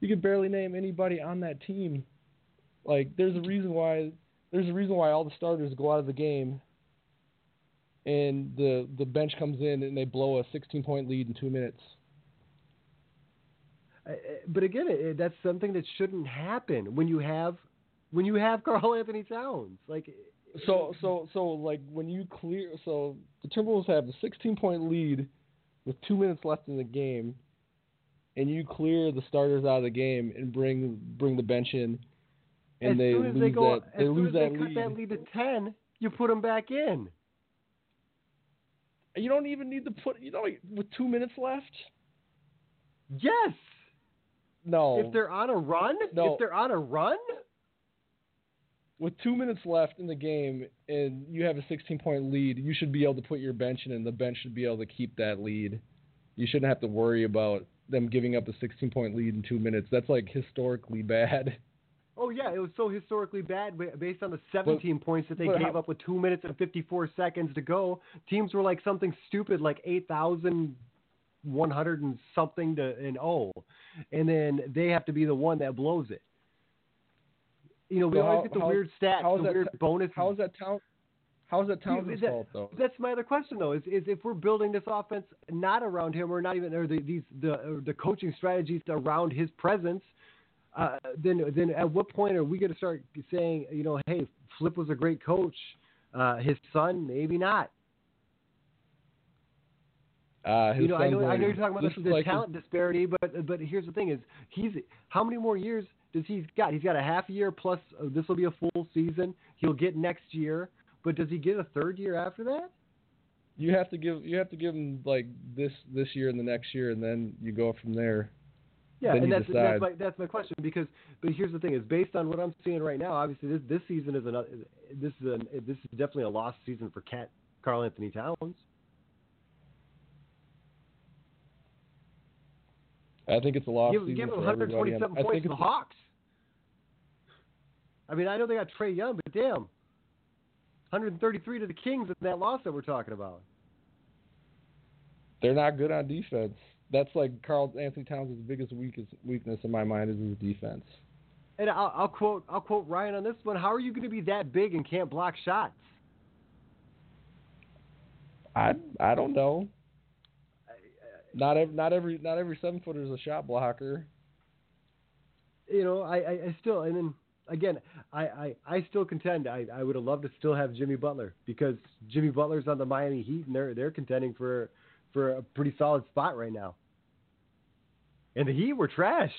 S10: you could barely name anybody on that team. Like there's a reason why there's a reason why all the starters go out of the game and the the bench comes in and they blow a 16 point lead in two minutes.
S9: But again, that's something that shouldn't happen when you have when you have [laughs] Karl-Anthony Towns. Like
S10: So so so like when you clear so the Timberwolves have a 16 point lead with two minutes left in the game, and you clear the starters out of the game and bring bring the bench in, and
S9: as
S10: they
S9: soon as
S10: lose
S9: they go,
S10: that
S9: as
S10: they
S9: soon
S10: lose
S9: as
S10: that
S9: they cut
S10: lead.
S9: that lead to ten, you put them back in.
S10: You don't even need to put you know with two minutes left.
S9: Yes.
S10: No,
S9: If they're on a run,
S10: No.
S9: if they're on a run,
S10: with two minutes left in the game and you have a 16 point lead, you should be able to put your bench in, and the bench should be able to keep that lead. You shouldn't have to worry about them giving up a 16 point lead in two minutes. That's like historically bad.
S9: oh yeah, it was so historically bad based on the 17 points that they gave
S10: how-
S9: up with two minutes and 54 seconds to go. Teams were like something stupid, like 8,100 and something to an O, oh. and then they have to be the one that blows it. You know, we
S10: So
S9: always
S10: how-
S9: get the
S10: how-
S9: weird stats,
S10: how is
S9: the
S10: that
S9: weird
S10: t-
S9: bonus.
S10: How is that town? How is that Towns'
S9: that-
S10: fault though?
S9: That's my other question though. Is, is if we're building this offense not around him, or not even, or the, these the or the coaching strategies around his presence, uh, then then at what point are we going to start saying, you know, hey, Flip was a great coach, uh, his son maybe not.
S10: Uh, his
S9: You know, I
S10: son's
S9: know, I know you're talking about
S10: this
S9: the,
S10: is
S9: the
S10: like
S9: talent disparity, but but here's the thing: is he's how many more years does he's got? He's got a half year plus. Uh, this will be a full season. He'll get next year, but does he get a third year after that?
S10: you have to give you have to give him like this this year and the next year, and then you go from there.
S9: Yeah,
S10: Then
S9: and that's that's my that's my question because but here's the thing is based on what I'm seeing right now. Obviously, this this season is another. This is an, this is definitely a lost season for KAT Carl Anthony Towns.
S10: I think it's a lost
S9: Give,
S10: season
S9: give him
S10: for
S9: 127 points to the Hawks. I mean, I know they got Trae Young, but damn, 133 to the Kings in that loss that we're talking about.
S10: They're not good on defense. That's like Karl-Anthony Towns' biggest weakest weakness in my mind is his defense.
S9: And I'll, I'll quote I'll quote Ryan on this one. How are you going to be that big and can't block shots?
S10: I I don't know. Not every not every not every seven footer is a shot blocker.
S9: you know, I, I, I still, and then again, I, I, I still contend. I, I would have loved to still have Jimmy Butler because Jimmy Butler's on the Miami Heat and they're they're contending for for a pretty solid spot right now. And the Heat were trash.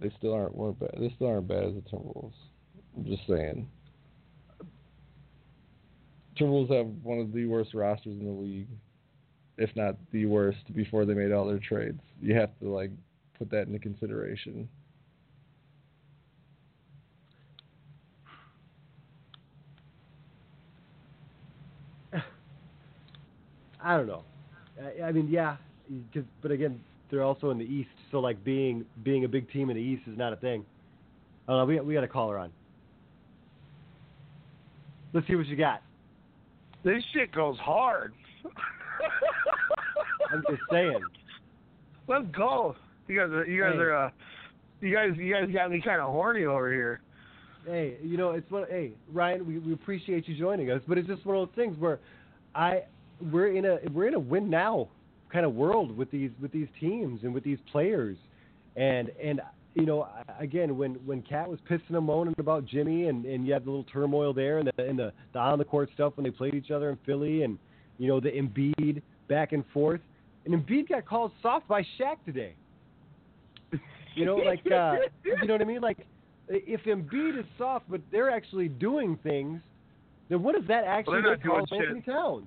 S10: They still aren't weren't bad. They still aren't bad as the Timberwolves. I'm just saying. Timberwolves have one of the worst rosters in the league, if not the worst, before they made all their trades. You have to like put that into consideration.
S9: I don't know. I, I mean, yeah, 'cause- but again, they're also in the East, so like being being a big team in the East is not a thing. I don't know. We we got a caller on. Let's see what you got.
S6: This shit goes hard.
S9: I'm just saying.
S6: Let's go. You guys are you guys
S9: Hey.
S6: are uh you guys you guys got me kind of horny over here.
S9: Hey, you know, it's one. Hey, Ryan, we, we appreciate you joining us, but it's just one of those things where I we're in a we're in a win now kind of world with these with these teams and with these players, and and you know, again, when when KAT was pissing and moaning about Jimmy, and and you had the little turmoil there, and the and the, the on the court stuff when they played each other in Philly, and you know the Embiid back and forth, and Embiid got called soft by Shaq today. You know, like uh, [laughs] you know what I mean? Like if Embiid is soft, but they're actually doing things, then what does that actually make
S6: Karl.
S9: Anthony Towns?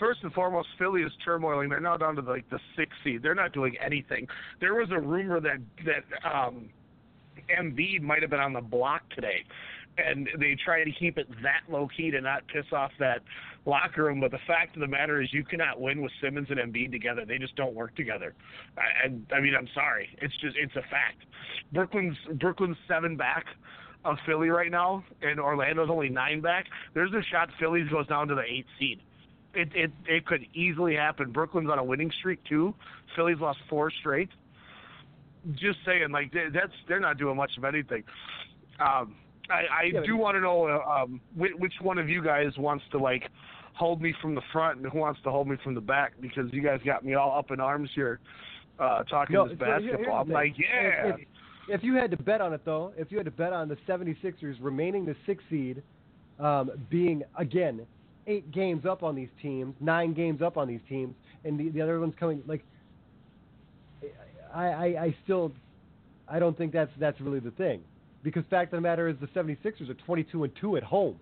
S6: first and foremost, Philly is turmoiling. They're now down to like the sixth seed. They're not doing anything. There was a rumor that that um, Embiid might have been on the block today, and they try to keep it that low key to not piss off that locker room. But the fact of the matter is, you cannot win with Simmons and Embiid together. They just don't work together. And I mean, I'm sorry. It's just it's a fact. Brooklyn's Brooklyn's seven back of Philly right now, and Orlando's only nine back. There's a shot Phillies goes down to the eighth seed. It it it could easily happen. Brooklyn's on a winning streak too. Philly's lost four straight. Just saying, like that's they're not doing much of anything. Um, I, I
S9: Yeah,
S6: do want to know uh, um, which, which one of you guys wants to like hold me from the front and who wants to hold me from the back because you guys got me all up in arms here uh, talking
S9: No,
S6: this
S9: so
S6: basketball. I'm like, yeah.
S9: If, if, if you had to bet on it, though, if you had to bet on the 76ers remaining the sixth seed, um, being, again, eight games up on these teams, nine games up on these teams, and the, the other ones coming, like, I, I, I still, I don't think that's that's really the thing. Because fact of the matter is the 76ers are 22 and 2 at home.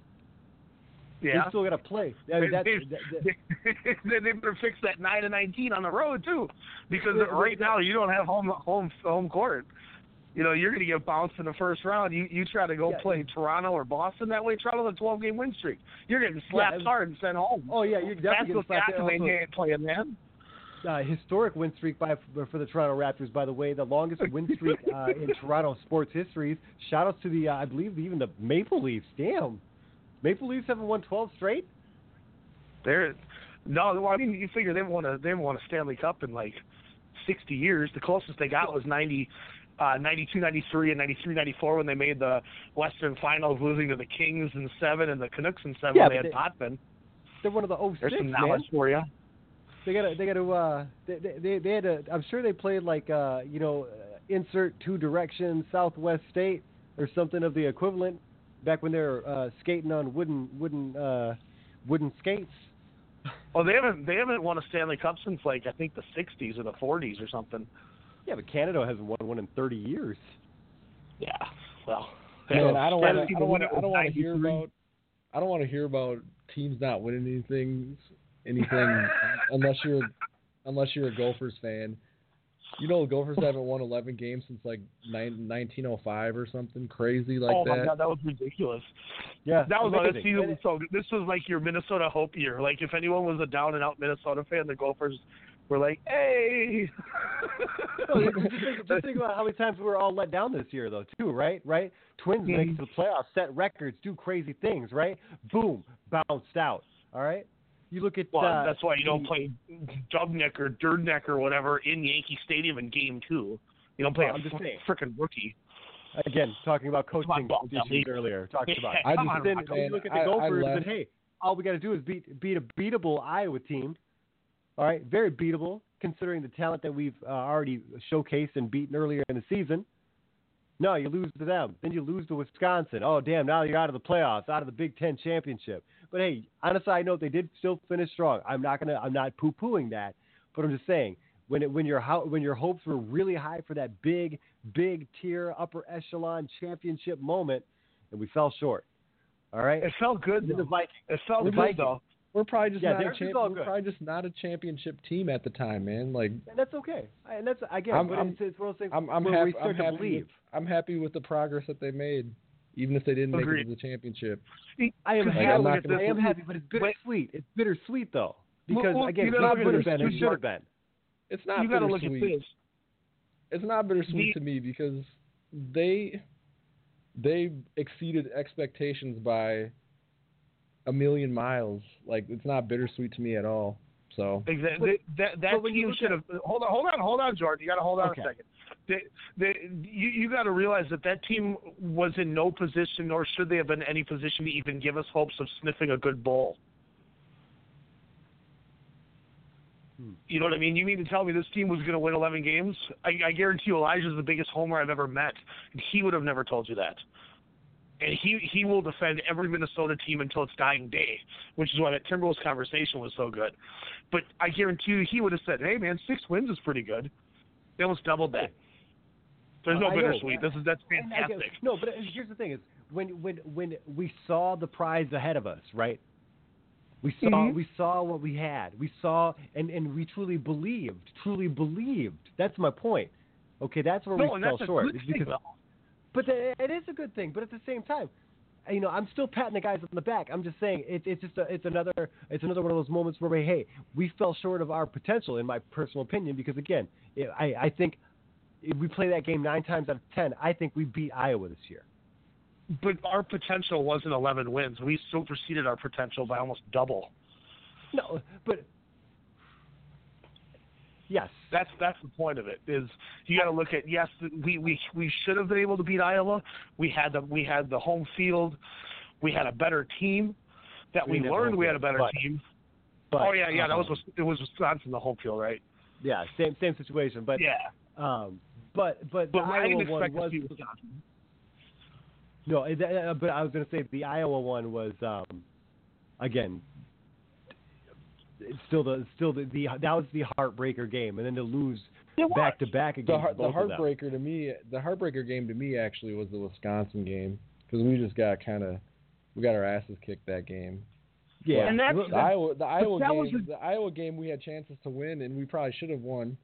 S6: yeah. [laughs]
S9: They still got to play. I mean, that,
S6: they,
S9: that, that, [laughs]
S6: they, better fix that nine and nineteen on the road too, because [laughs] right now you don't have home home home court. You know you're going to get bounced in the first round. You you try to go
S9: Yeah.
S6: play Toronto or Boston that way. Toronto's a 12 game win streak. You're getting slapped
S9: and-
S6: hard and sent home.
S9: oh, yeah, you're
S6: That's
S9: definitely
S6: what
S9: getting slapped.
S6: Ain't
S9: Also-
S6: ain't playing, man.
S9: Uh, historic win streak by for the Toronto Raptors. By the way, the longest win [laughs] streak uh, in Toronto sports history. Shout outs to the uh, I believe even the Maple Leafs. Damn, Maple Leafs haven't won 12 straight.
S6: They're no, well, I mean you figure they won a they won a Stanley Cup in like 60 years. The closest they got was 90. Uh, 92, 93, and 93, 94 when they made the Western Finals, losing to the Kings in seven and the Canucks in seven
S9: Yeah,
S6: when they had
S9: they-
S6: Potvin.
S9: They're one of the
S6: There's
S9: 06,
S6: some
S9: man.
S6: for you.
S9: They got to they got to uh they, they they had a I'm sure they played like uh you know uh, insert two direction Southwest State or something of the equivalent back when they were uh, skating on wooden wooden uh wooden skates.
S6: Oh, they haven't they haven't won a Stanley Cup since like I think the '60s or the '40s or something.
S9: Yeah, but Canada hasn't won one in 30 years.
S6: Yeah. Well,
S10: Man, I don't want to. I don't want to. I don't want to hear about. I don't want to hear about teams not winning anything, anything [laughs] unless you're, unless you're a Gophers fan. You know, the Gophers haven't won 11 games since like nine, 1905 or something crazy like
S6: oh
S10: that. oh that.
S6: my God, that was ridiculous.
S9: Yeah,
S6: That was this
S9: amazing.
S6: season
S9: And-
S6: was so. This was like your Minnesota hope year. Like if anyone was a down and out Minnesota fan, the Gophers were like, "Hey." [laughs]
S9: No, just, just think, just think about how many times we were all let down this year, though, too, right? Right? Twins mm-hmm. make it to the playoffs, set records, do crazy things, right? Boom, bounced out. All right. You look at
S6: Well,
S9: uh,
S6: that's why you don't play Dubneck or Durdneck or whatever in Yankee Stadium in Game Two. You don't play
S9: Well,
S6: a
S9: I'm just saying.
S6: freaking rookie.
S9: again talking about
S6: Come on,
S9: coaching
S6: Bob
S9: earlier. Talking about.
S10: I just-
S6: on,
S9: then
S6: Rocco.
S9: you look at the
S10: I- I
S9: Gophers
S10: left-
S9: and hey, all we got to do is beat beat a beatable Iowa team. All right, very beatable considering the talent that we've uh, already showcased and beaten earlier in the season. No, you lose to them. Then you lose to Wisconsin. Oh, damn, now you're out of the playoffs, out of the Big Ten championship. But hey, on a side note, they did still finish strong. I'm not gonna, I'm not poo-pooing that, but I'm just saying when it, when your when your hopes were really high for that big, big tier, upper echelon championship moment, and we fell short. All right,
S6: It felt good.
S9: The
S6: Though.
S9: Vikings.
S6: It felt
S9: The
S6: good
S9: Vikings.
S6: though.
S10: We're probably just
S9: Yeah,
S10: not a
S9: theirs
S10: champ-
S9: all
S10: We're probably just not a championship team at the time, man. Like
S9: And that's okay. And that's again,
S10: I'm-
S9: but
S10: I'm-
S9: it's, it's one of those things
S10: I'm, I'm
S9: where
S10: happy.
S9: we start
S10: I'm
S9: to
S10: happy.
S9: believe.
S10: With, I'm happy with the progress that they made, even if they didn't make
S6: Agreed.
S10: it to the championship.
S9: I am
S6: Like,
S9: happy.
S10: I'm not
S9: with
S10: gonna-
S9: I am happy, but it's bittersweet. It's bittersweet though, because
S6: Well, well,
S9: again,
S6: you
S9: we
S6: gotta
S9: would have been.
S6: this.
S9: We should have been.
S10: It's not
S6: you got to look at this.
S10: It's not bittersweet
S6: The-
S10: to me because they they exceeded expectations by a million miles. Like it's not bittersweet to me at all. So
S6: Exactly. That that
S9: but when you
S6: team should have. Hold on, hold on, hold on, Jordan. You got to hold on
S9: Okay.
S6: a second. They, they, you you got to realize that that team was in no position, nor should they have been in any position to even give us hopes of sniffing a good bowl.
S9: Hmm.
S6: You know what I mean? You mean to tell me this team was going to win 11 games? I, I guarantee you, Elijah's the biggest homer I've ever met, and he would have never told you that. And he he will defend every Minnesota team until its dying day, which is why that Timberwolves conversation was so good. But I guarantee you, he would have said, "Hey, man, six wins is pretty good." They almost doubled that. There's no
S9: I know.
S6: bittersweet. This is that's
S9: And I get-
S6: fantastic.
S9: no, but here's the thing: is when when when we saw the prize ahead of us, right? We saw
S6: Mhm.
S9: we saw what we had. We saw and and we truly believed, truly believed. That's my point. Okay, that's where
S6: No,
S9: we
S6: and
S9: fell
S6: that's a
S9: short.
S6: good
S9: is
S6: thing,
S9: because, but the, it is a good thing. But at the same time, uh, you know, I'm still patting the guys on the back. I'm just saying it's it's just a, it's another it's another one of those moments where we hey we fell short of our potential in my personal opinion because again it, I I think if we play that game nine times out of ten I think we beat Iowa this year.
S6: But our potential wasn't 11 wins. We superseded our potential by almost double.
S9: No, but yes,
S6: That's that's the point of it. Is you got to look at yes, we we we should have been able to beat Iowa. We had the we had the home field. We had a better team. That
S9: We
S6: we, learned we had a better
S9: but-
S6: team.
S9: but
S6: oh yeah, yeah, that was
S9: um,
S6: it was Wisconsin the home field, right?
S9: yeah same same situation. But
S6: yeah,
S9: um, but but
S6: but
S9: the
S6: I
S9: Iowa one was no, uh, but I was going to say the Iowa one was um, again. Still the still the, the that was the heartbreaker game, and then to lose back to back
S10: The, the
S9: both of them.
S10: heartbreaker to me, the heartbreaker game to me actually was the Wisconsin game because we just got kind of we got our asses kicked that game.
S9: Yeah,
S6: And that's-
S10: The Iowa, the Iowa game,
S6: a-
S10: the Iowa game, we had chances to win, and we probably should have won,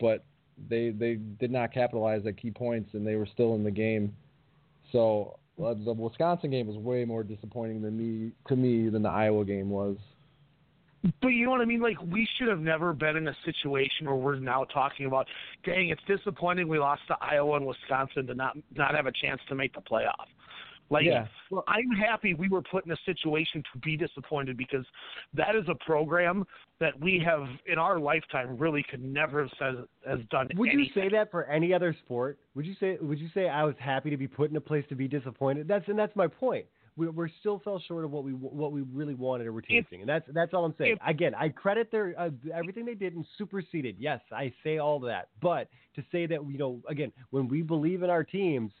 S10: but they they did not capitalize at key points, and they were still in the game. So uh, the Wisconsin game was way more disappointing than me to me than the Iowa game was.
S6: But you know what I mean? Like we should have never been in a situation where we're now talking about, dang, it's disappointing we lost to Iowa and Wisconsin to not not have a chance to make the playoff. Like
S10: Yeah.
S6: I'm happy we were put in a situation to be disappointed because that is a program that we have in our lifetime really could never have said has done
S9: Would you say that for any other sport? Would you say Would you say I was happy to be put in a place to be disappointed? That's and that's my point. We we still fell short of what we what we really wanted or were tasting, and that's that's all I'm saying.
S6: if-
S9: Again, I credit their uh, everything they did and superseded. Yes, I say all that, but to say that you know again when we believe in our teams,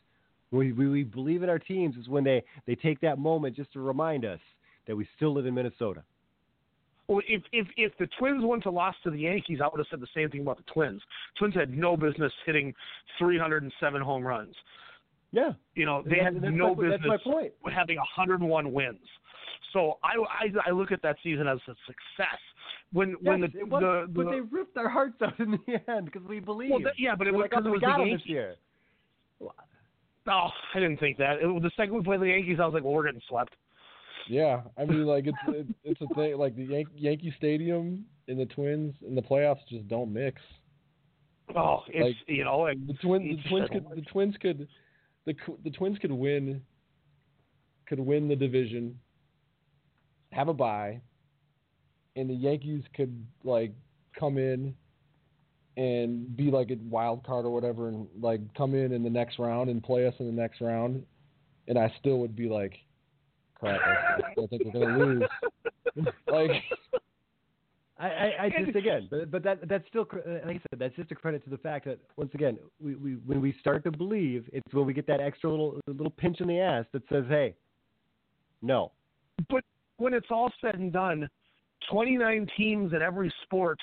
S9: when we, we believe in our teams is when they they take that moment just to remind us that we still live in Minnesota.
S6: Well, if if if the Twins went to lost to the Yankees, I would have said the same thing about the Twins. Twins had no business hitting 307 home runs.
S9: Yeah,
S6: You know, they had no
S9: my,
S6: business
S9: That's my point.
S6: having 101 wins. So I, I I look at that season as a success. When when the,
S9: was,
S6: the, the
S9: but they ripped our hearts out in the [laughs] end because we believed.
S6: well, that, yeah, but it was
S9: like, oh,
S6: because it
S9: we
S6: was the Yankees.
S9: this year.
S6: Oh, I didn't think that. It, the second we played the Yankees, I was like, well, we're getting swept.
S10: Yeah, I mean, like it's it, it's a thing. Like the Yan- Yankee Stadium and the Twins in the playoffs just don't mix.
S6: Oh, it's
S10: Like,
S6: you know, and
S10: The twins, the twins could, the twins could, the the twins could win, could win the division, have a bye, and the Yankees could like come in and be like a wild card or whatever, and like come in in the next round and play us in the next round, and I still would be like, crap, I, I still think we're gonna lose. [laughs] like,
S9: I, I, I just again, but, but that that's still uh, like I said, that's just a credit to the fact that once again, we, we when we start to believe, it's when we get that extra little little pinch in the ass that says, hey, no,
S6: But when it's all said and done, 29 teams in every sport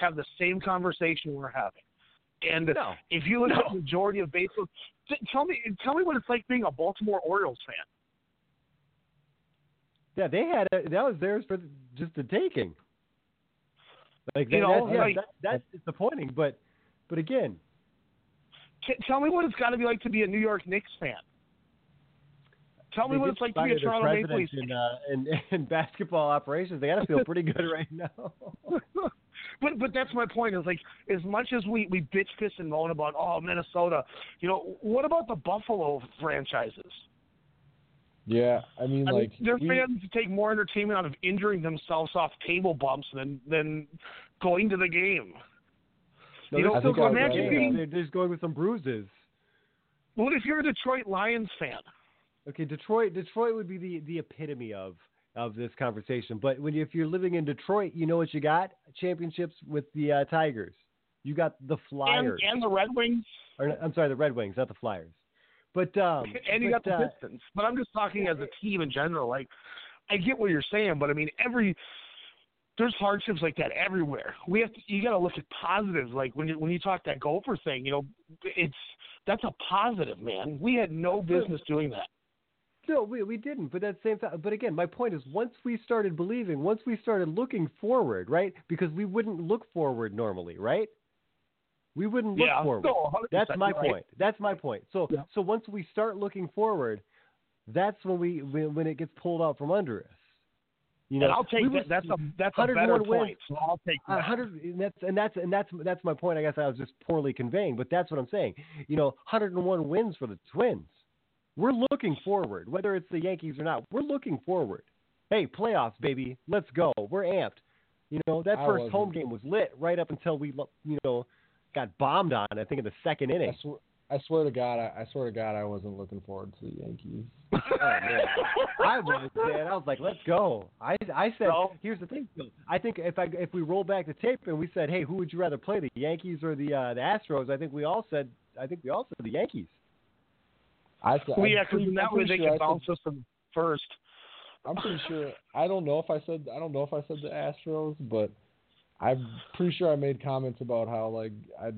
S6: have the same conversation we're having. And
S9: No.
S6: if you look at the majority of baseball, tell me tell me what it's like being a Baltimore Orioles fan.
S9: yeah, they had a, that was theirs for just the taking. Like
S6: You
S9: that,
S6: know,
S9: that's, yeah,
S6: like-
S9: that, that's disappointing, but but again,
S6: T- tell me what it's got to be like to be a New York Knicks fan. Tell me what it's like to be a Toronto Maple
S9: president
S6: Leafs
S9: in, uh, in, [laughs] in basketball operations. They got to feel pretty good right now. [laughs]
S6: but but that's my point. Is like as much as we we bitch piss and moan about oh Minnesota, you know what about the Buffalo franchises?
S10: yeah, I mean,
S6: I
S10: like
S6: mean, their
S10: we-
S6: fans take more entertainment out of injuring themselves off table bumps than than going to the game.
S9: No,
S6: You
S9: they're
S6: know,
S9: still
S10: I think
S9: going
S10: I-
S6: imagine being-
S9: They're they're just going with some bruises.
S6: What if you're a Detroit Lions fan?
S9: Okay, Detroit. Detroit would be the, the epitome of of this conversation. But when you, if you're living in Detroit, you know what you got: championships with the uh, Tigers. You got the
S6: And,
S9: Flyers.
S6: and the Red Wings,
S9: or, I'm sorry, the Red Wings, not the Flyers. But um, [laughs]
S6: and you
S9: but,
S6: got the
S9: uh,
S6: Pistons. But I'm just talking as a team in general. Like, I get what you're saying, but I mean, every there's hardships like that everywhere. We have to, you got to look at positives. Like when you when you talk that Gopher thing, you know, it's that's a positive, man. We had no business doing that.
S9: No, we we didn't. But at the same time, but again, my point is, once we started believing, once we started looking forward, right? Because we wouldn't look forward normally, right? We wouldn't look
S6: Yeah.
S9: forward.
S6: No,
S9: That's my
S6: right.
S9: point. That's my point. So
S6: Yeah.
S9: so once we start looking forward, that's when we when, when it gets pulled out from under us. You know,
S6: and I'll take
S9: we
S6: that. That's a that's a
S9: 101
S6: better
S9: wins.
S6: point. So I'll take that.
S9: hundred and that's and that's and that's that's my point. I guess I was just poorly conveying, but that's what I'm saying. You know, 101 wins for the Twins. We're looking forward, whether it's the Yankees or not. We're looking forward. Hey, playoffs, baby, let's go. We're amped. You know, that
S10: I
S9: first
S10: wasn't.
S9: home game was lit right up until we, lo- you know, got bombed on. I think in the second
S10: I,
S9: inning.
S10: I swear to God, I, I swear to God, I wasn't looking forward to the Yankees.
S9: Oh, [laughs] man. I was, man. I was like, let's go. I I said,
S6: No.
S9: here's the thing. I think if I if we roll back the tape and we said, hey, who would you rather play, the Yankees or the uh, the Astros? I think we all said, I think we all said the Yankees.
S10: I said,
S6: Well,
S10: I'm
S6: yeah, because that way they
S10: sure I
S6: can
S10: said-
S6: bounce us in first.
S10: I'm pretty sure. I don't know if I said. I don't know if I said the Astros, but I'm pretty sure I made comments about how like I,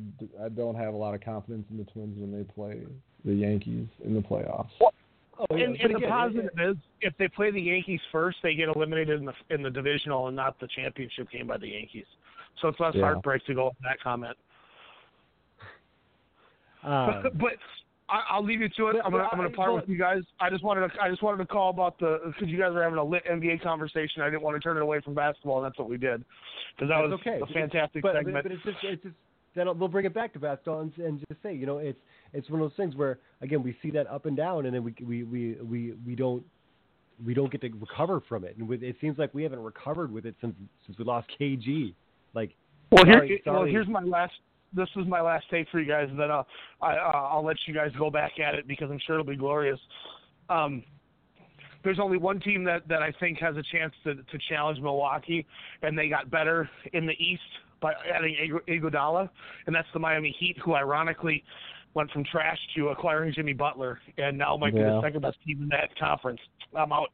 S10: I don't have a lot of confidence in the Twins when they play the Yankees in the playoffs.
S9: Oh,
S6: and, and the
S9: again,
S6: positive is, if they play the Yankees first, they get eliminated in the in the divisional and not the championship game by the Yankees. So it's less
S10: Yeah.
S6: heartbreak to go with that comment.
S9: um, [laughs]
S6: but I, I'll leave you to it. I'm gonna, I'm gonna part with you guys. I just wanted to I just wanted to call about the because you guys are having a lit NBA conversation. I didn't want to turn it away from basketball, and that's what we did because that was
S9: okay.
S6: a fantastic
S9: but,
S6: segment.
S9: But, but it's just it's just then we'll bring it back to basketball and, and just say, you know, it's it's one of those things where again we see that up and down, and then we we we we, we don't we don't get to recover from it, and with, it seems like we haven't recovered with it since since we lost KG. Like,
S6: Well, here,
S9: sorry,
S6: well, here's my last. This is my last take for you guys, and then uh, I, uh, I'll let you guys go back at it because I'm sure it'll be glorious. Um, there's only one team that, that I think has a chance to, to challenge Milwaukee, and they got better in the East by adding Ig- Iguodala, and that's the Miami Heat, who ironically went from trash to acquiring Jimmy Butler, and now might be
S10: Yeah.
S6: the second best team in that conference. I'm out.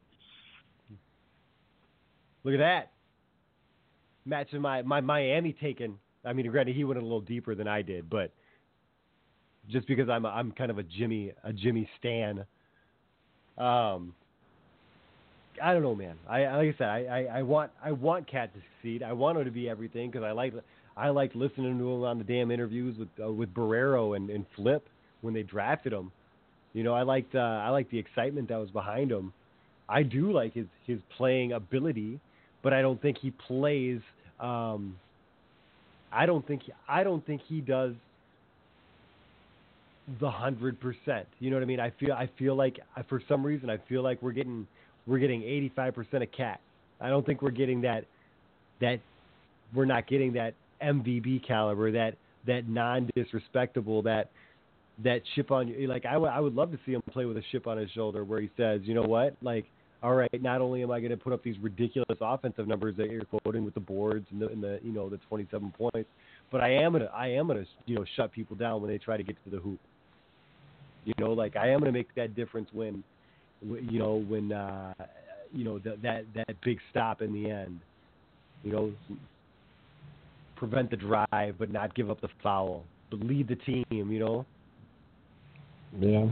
S9: Look at that. Matching my, my Miami taken. I mean, granted, he went a little deeper than I did, but just because I'm I'm kind of a Jimmy a Jimmy stan. Um, I don't know, man. I like I said, I, I, I want I want KAT to succeed. I want him to be everything because I like I like listening to him on the damn interviews with uh, with Barrero and, and Flip when they drafted him. You know, I liked uh, I liked the excitement that was behind him. I do like his his playing ability, but I don't think he plays. Um, I don't think I don't think he does the hundred percent. You know what I mean? I feel I feel like I- for some reason I feel like we're getting we're getting eighty five percent of KAT. I don't think we're getting that that we're not getting that MVB caliber that that non disrespectable that that chip on you. Like I would I would love to see him play with a chip on his shoulder where he says, you know what, like. All right. Not only am I going to put up these ridiculous offensive numbers that you're quoting with the boards and the, and the you know the 27 points, but I am gonna I am gonna you know shut people down when they try to get to the hoop. You know, like I am gonna make that difference when, you know, when uh, you know that that that big stop in the end. You know, prevent the drive but not give up the foul, but lead the team. You know.
S10: Yeah.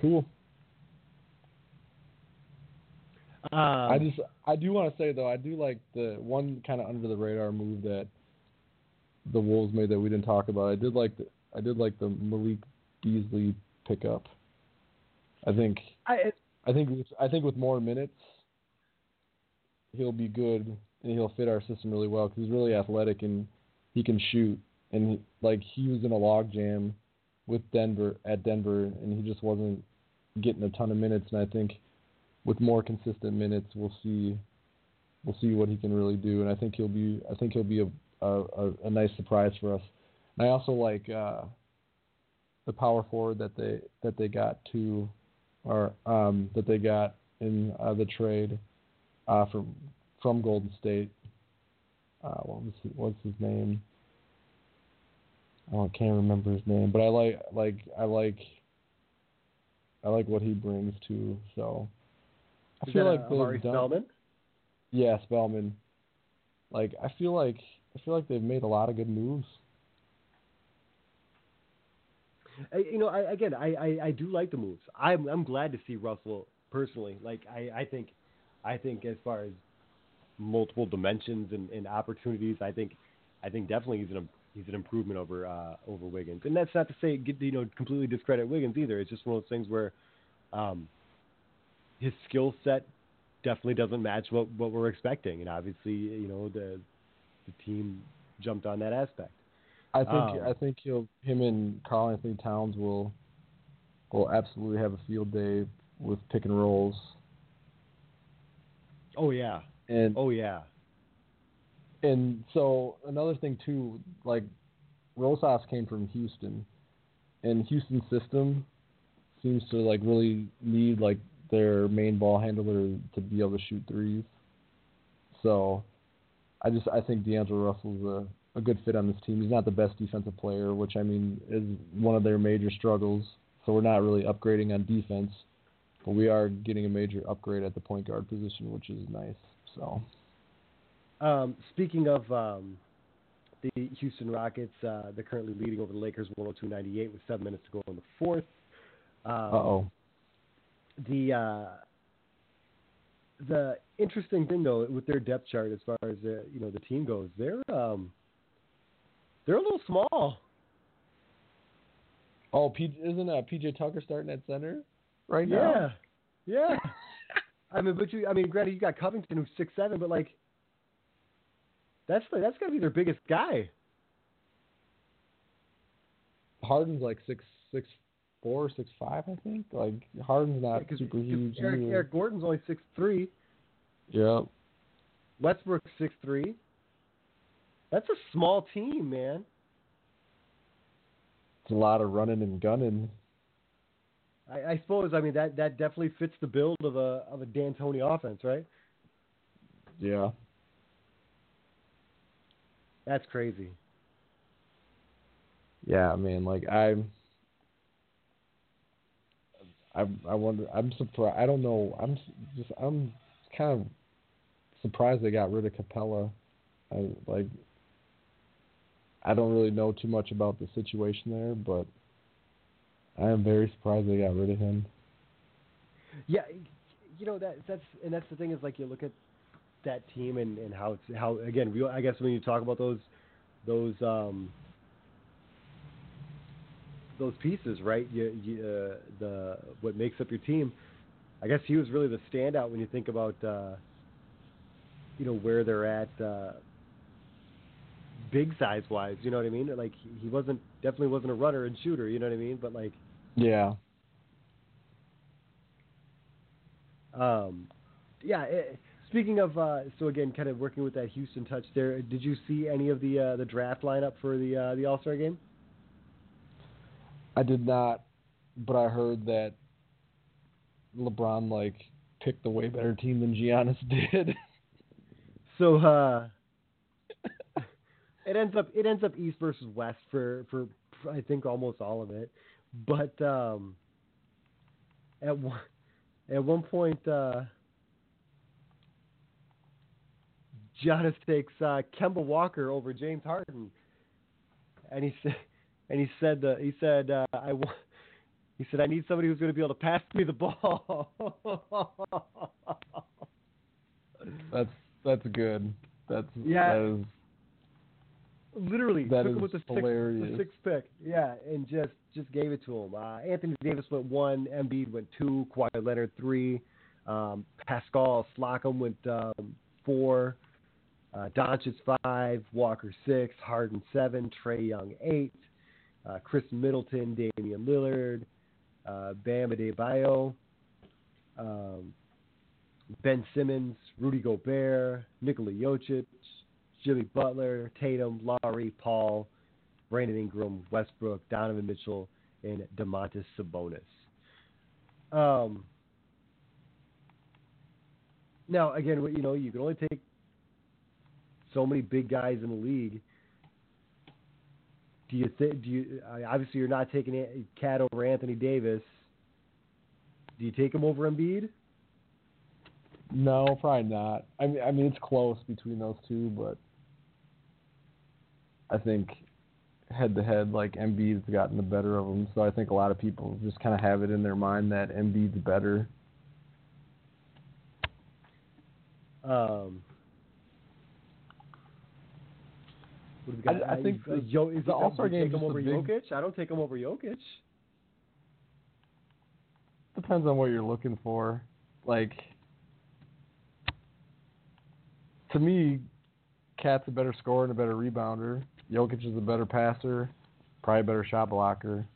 S10: Cool.
S9: Um,
S10: I just I do want to say though I do like the one kind of under the radar move that the Wolves made that we didn't talk about. I did like the I did like the Malik Beasley pickup. I think
S9: I,
S10: I think I think with more minutes he'll be good and he'll fit our system really well because he's really athletic and he can shoot and he, like he was in a log jam with Denver at Denver and he just wasn't getting a ton of minutes and I think with more consistent minutes, we'll see we'll see what he can really do, and I think he'll be I think he'll be a a, a, nice surprise for us. And I also like uh, the power forward that they that they got to or um, that they got in uh, the trade uh, from from Golden State. Uh, what was his, what's his name? Oh, I can't remember his name, but I like like I like I like what he brings to so. I feel like they've done-
S9: Spellman?
S10: Yeah, Spellman. Like I feel like I feel like they've made a lot of good moves.
S9: I, you know, I, again, I, I, I do like the moves. I'm I'm glad to see Russell personally. Like I, I think, I think as far as multiple dimensions and, and opportunities, I think, I think definitely he's an he's an improvement over uh, over Wiggins. And that's not to say you know completely discredit Wiggins either. It's just one of those things where, um, his skill set definitely doesn't match what what we're expecting, and obviously you know the the team jumped on that aspect.
S10: I think
S9: Um,
S10: I think he'll him and Karl-Anthony Towns will will absolutely have a field day with pick and rolls.
S9: Oh yeah,
S10: And
S9: oh yeah.
S10: and so another thing too, like Rosas came from Houston, and Houston's system seems to like really need like their main ball handler to be able to shoot threes. So I just I think D'Angelo Russell's a, a good fit on this team. He's not the best defensive player, which I mean is one of their major struggles. So we're not really upgrading on defense, but we are getting a major upgrade at the point guard position, which is nice. So
S9: Um, speaking of um, the Houston Rockets, uh, they're currently leading over the Lakers 102-98 with seven minutes to go in the fourth. Um,
S10: uh oh.
S9: The uh, the interesting thing though with their depth chart as far as the you know the team goes, they're um, they're a little small.
S10: Oh, P- isn't uh, PJ Tucker starting at center right
S9: Yeah,
S10: now?
S9: yeah. Yeah. [laughs] I mean, but you, I mean, granted, you got Covington who's six seven, but like, that's that's got to be their biggest guy.
S10: Harden's like six six four, six five, I think. Like Harden's not
S9: Yeah,
S10: super huge.
S9: Eric,
S10: either.
S9: Eric Gordon's only six three.
S10: Yeah.
S9: Westbrook six three. That's a small team, man.
S10: It's a lot of running and gunning.
S9: I, I suppose. I mean that that definitely fits the build of a of a D'Antoni offense, right?
S10: Yeah.
S9: That's crazy.
S10: Yeah, I mean, Like I'm. I I wonder. I'm surprised. I don't know. I'm just. I'm kind of surprised they got rid of Capela. I like. I don't really know too much about the situation there, but I am very surprised they got rid of him.
S9: Yeah, you know that that's and that's the thing is like you look at that team and, and how it's how again we I guess when you talk about those those um those pieces right you, you uh, the what makes up your team I guess he was really the standout when you think about uh you know where they're at uh big size wise you know what I mean like he- wasn't definitely wasn't a runner and shooter you know what I mean but like
S10: Yeah.
S9: Um, yeah. eh, speaking of, uh, so again, kind of working with that Houston touch there. Did you see any of the uh, the draft lineup for the uh, the All Star game?
S10: I did not, but I heard that LeBron like picked a way better team than Giannis [laughs] did.
S9: So uh, it ends up it ends up East versus West for for I think almost all of it. But um, at one at one point, uh, Giannis takes uh, Kemba Walker over James Harden, and he said and he said he said uh, I want. He said, "I need somebody who's going to be able to pass me the ball." [laughs]
S10: that's that's good. That's
S9: Yeah.
S10: That is,
S9: Literally
S10: That
S9: took him with the sixth,
S10: hilarious.
S9: the sixth pick. Yeah, and just just gave it to him. Uh, Anthony Davis went one, Embiid went two, Kawhi Leonard three, um, Pascal Siakam went um, four, uh, Doncic five, Walker six, Harden seven, Trae Young eight, uh, Khris Middleton, Damian Lillard, uh, Bam Adebayo, um, Ben Simmons, Rudy Gobert, Nikola Jokic, Jimmy Butler, Tatum, Lowry, Paul, Brandon Ingram, Westbrook, Donovan Mitchell, and Domantas Sabonis. Um, now, again, you know, you can only take so many big guys in the league. Do you think? Do you obviously you're not taking KAT over Anthony Davis? Do you take him over Embiid?
S10: no, probably not. I mean, I mean, it's close between those two, but I think head to head, like Embiid's gotten the better of him. So I think a lot of people just kind of have it in their mind that Embiid's better.
S9: Um, what do we got?
S10: I- I think the-
S9: Yo, is
S10: the All-Star game
S9: take him over
S10: big-
S9: Jokic. I don't take him over Jokic.
S10: Depends on what you're looking for. Like to me, KAT's a better scorer and a better rebounder. Jokic is a better passer, probably a better shot blocker.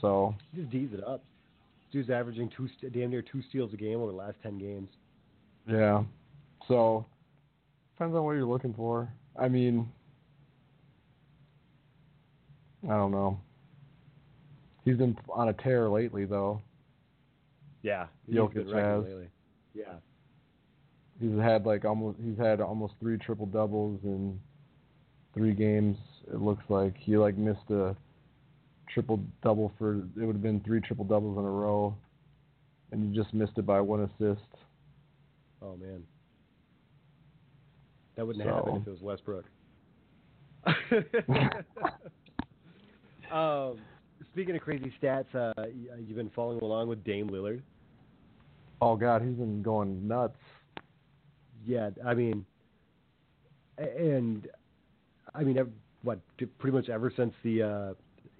S10: So
S9: He just D's it up. Dude's averaging two, damn near two steals a game over the last ten games.
S10: yeah. So depends on what you're looking for. I mean I don't know. He's been on a tear lately though.
S9: Yeah, he's
S10: Jokic
S9: been
S10: has.
S9: lately. Yeah,
S10: He's had like almost he's had almost three triple doubles in three games. It looks like he like missed a triple double for it would have been three triple doubles in a row, and he just missed it by one assist.
S9: Oh man, that wouldn't
S10: So-
S9: happen if it was Westbrook. [laughs] [laughs] [laughs] um, speaking of crazy stats, uh, you've been following along with Dame Lillard.
S10: Oh God, he's been going nuts.
S9: Yeah, I mean, and I mean, what pretty much ever since the uh,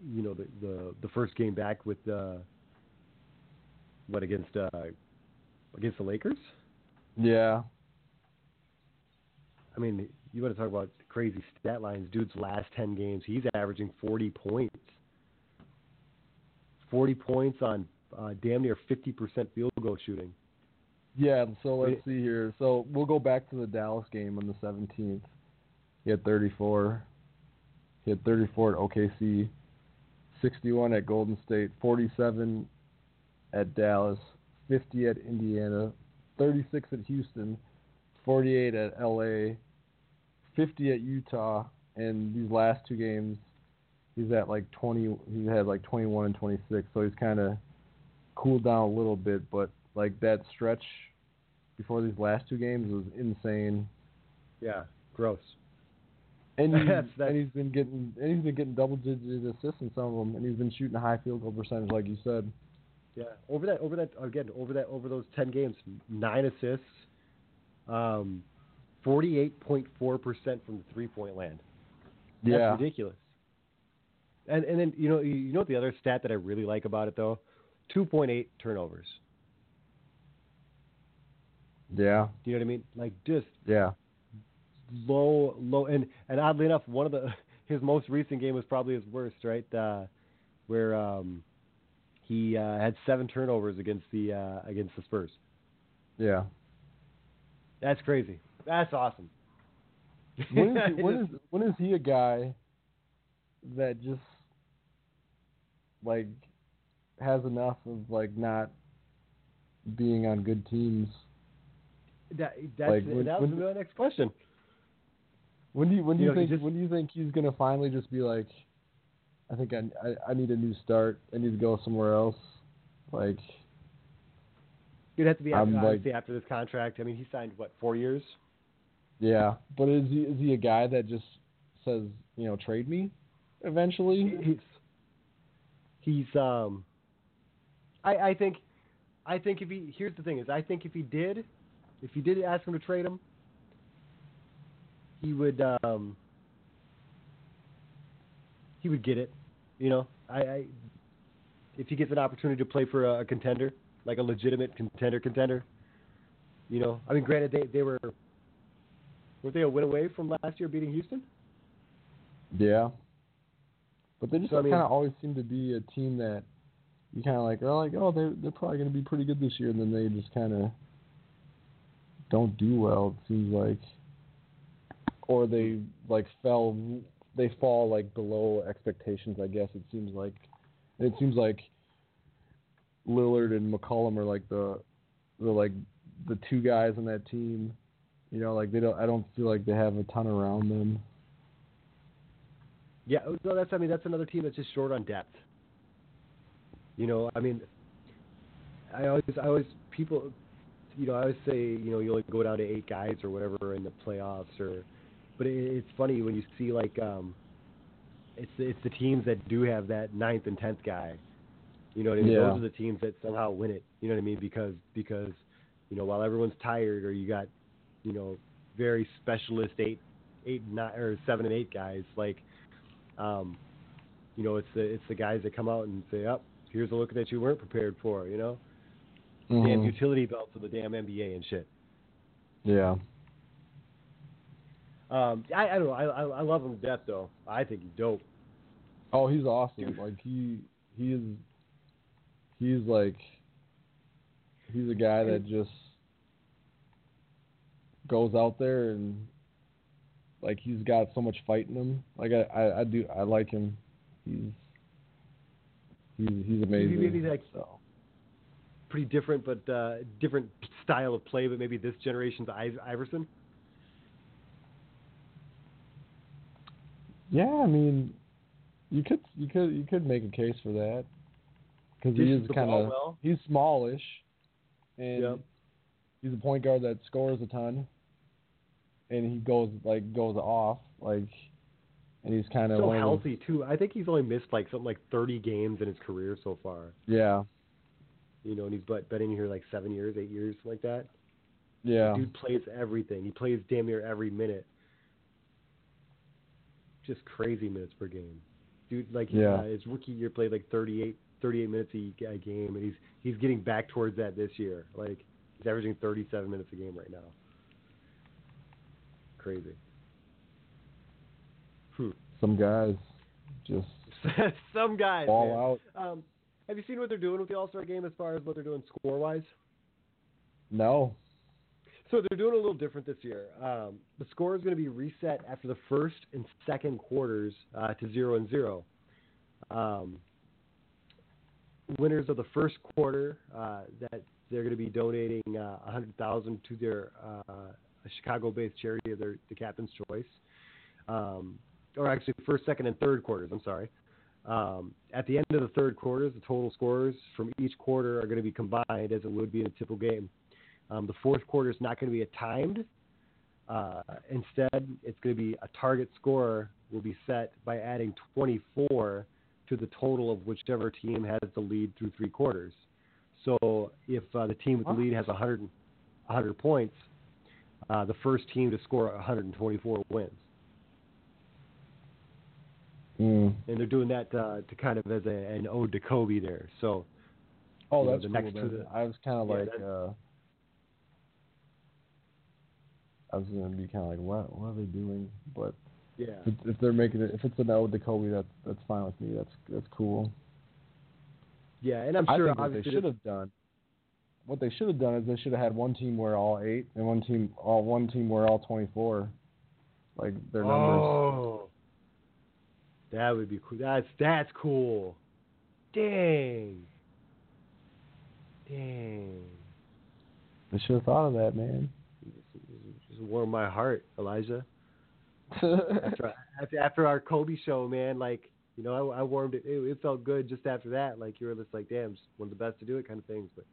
S9: you know the the the first game back with uh, what against uh, against the Lakers.
S10: Yeah,
S9: I mean, you want to talk about crazy stat lines. Dude's last 10 games, he's averaging 40 points. 40 points on uh, damn near 50% field goal shooting.
S10: yeah. So let's see here. So we'll go back to the Dallas game on the 17th. He had 34. He had 34 at OKC, 61 at Golden State, 47 at Dallas, 50 at Indiana, 36 at Houston, 48 at LA, 50 at Utah, and these last two games, he's at like 20. He had like 21 and 26, so he's kind of cooled down a little bit. But like that stretch before these last two games was insane.
S9: Yeah, gross.
S10: And [laughs] he's,
S9: That's- that's-
S10: and he's been getting and he's been getting double digit assists in some of them, and he's been shooting a high field goal percentage, like you said.
S9: Yeah, over that, over that again, over that, over those 10 games, nine assists, um, 48.4% from the three-point land. Yeah. That's
S10: yeah,
S9: ridiculous. And and then you know you know what the other stat that I really like about it though, 2.8 turnovers.
S10: yeah,
S9: Do you know what I mean? Like just
S10: yeah,
S9: low, low, and and oddly enough, one of the [laughs] his most recent game was probably his worst, right? Uh, where um, he uh, had seven turnovers against the uh, against the Spurs.
S10: yeah.
S9: That's crazy. That's awesome.
S10: When is, [laughs] he, when is when is he a guy that just like has enough of like not being on good teams?
S9: that, that's
S10: like, when-
S9: that was
S10: when-
S9: my next question.
S10: When do you when do
S9: You
S10: you,
S9: know,
S10: think
S9: just-
S10: when do you think he's gonna finally just be like, I think I, I I need a new start. I need to go somewhere else. Like
S9: It'd have to be after,
S10: like-
S9: after this contract. I mean, he signed what four years?
S10: Yeah, but is he is he a guy that just says you know trade me eventually?
S9: He's he's um. I I think I think if he here's the thing is I think if he did if he did ask him to trade him, he would um. He would get it, you know. I, I if he gets an opportunity to play for a, a contender, like a legitimate contender, contender. You know, I mean, granted they they were were they a win away from last year beating Houston?
S10: Yeah. But they just
S9: So, I mean-
S10: kind of always seem to be a team that you kind of like are like, oh, they're they're probably going to be pretty good this year, and then they just kind of don't do well. It seems like, or they like fell, they fall like below expectations. I guess it seems like, it seems like Lillard and McCollum are like the, the like the two guys on that team. You know, like they don't. I don't feel like they have a ton around them.
S9: Yeah, no, that's I mean that's another team that's just short on depth. You know, I mean, I always, I always people, you know, I always say you know you only go down to eight guys or whatever in the playoffs or, but it, it's funny when you see like um, it's it's the teams that do have that ninth and tenth guy. You know what I mean?
S10: Yeah.
S9: Those are the teams that somehow win it. You know what I mean? Because because you know while everyone's tired or you got you know very specialist eight eight nine or seven and eight guys like um you know it's the it's the guys that come out and say up here's a look that you weren't prepared for you know damn
S10: Mhm.
S9: utility belts of the damn NBA and shit.
S10: Yeah.
S9: Um, I, I don't know. I, I I love him to death though. I think he's dope.
S10: Oh, he's awesome. Like he he is he's like he's a guy that just goes out there and like he's got so much fight in him. Like I I, I do I like him. He's he's he's amazing.
S9: maybe like
S10: so.
S9: pretty different, but uh, different style of play. But maybe this generation's I- Iverson.
S10: Yeah, I mean, you could you could you could make a case for that because he is kind of
S9: well.
S10: he's smallish, and
S9: Yep.
S10: he's a point guard that scores a ton, and he goes like goes off like, and he's kind of
S9: So healthy too. I think he's only missed like something like 30 games in his career so far.
S10: yeah
S9: You know, and he's but been in here like seven years, eight years, like that.
S10: yeah
S9: Dude plays everything. He plays damn near every minute. Just crazy minutes per game. Dude, like
S10: Yeah.
S9: uh, his rookie year played like 38, 38 minutes a, a game, and he's he's getting back towards that this year. Like he's averaging 37 minutes a game right now. Crazy. Hmm.
S10: some guys just [laughs]
S9: Some guys.
S10: ball
S9: man.
S10: out.
S9: Um, have you seen what they're doing with the All Star game as far as what they're doing score wise?
S10: No,
S9: So they're doing a little different this year. Um, the score is going to be reset after the first and second quarters uh, to zero and zero. Um, winners of the first quarter uh, that they're going to be donating uh, a hundred thousand to their uh, a Chicago-based charity of their the captain's choice, um, or actually first, second, and third quarters. I'm sorry. Um, at the end of the third quarters, the total scores from each quarter are going to be combined as it would be in a typical game. Um, the fourth quarter is not going to be a timed. Uh, instead, it's going to be a target score will be set by adding 24 to the total of whichever team has the lead through three quarters. So if uh, the team with the lead has 100, 100 points, uh, the first team to score 124 wins.
S10: mm.
S9: And they're doing that uh, to kind of as a, an ode to Kobe there. So
S10: oh
S9: You know,
S10: that's
S9: the
S10: cool.
S9: next to the-
S10: I was kind of
S9: Yeah,
S10: like uh, I was gonna be kind of like what what are they doing, but
S9: yeah,
S10: if, if they're making it if it's an ode to Kobe, that's that's fine with me. That's that's cool.
S9: yeah, and I'm
S10: I
S9: sure
S10: think what they should have done, what they should have done is they should have had one team wear all eight and one team all one team wear all twenty four, like their numbers.
S9: Oh, that would be cool. That's that's cool. Dang. Dang.
S10: I should have thought of that, man.
S9: Just warmed my heart, Elijah. [laughs] After, after after our Kobe show, man, like you know, I, I warmed it. it. It felt good just after that. Like you were just like, damn, just one of the best to do it, kind of things. But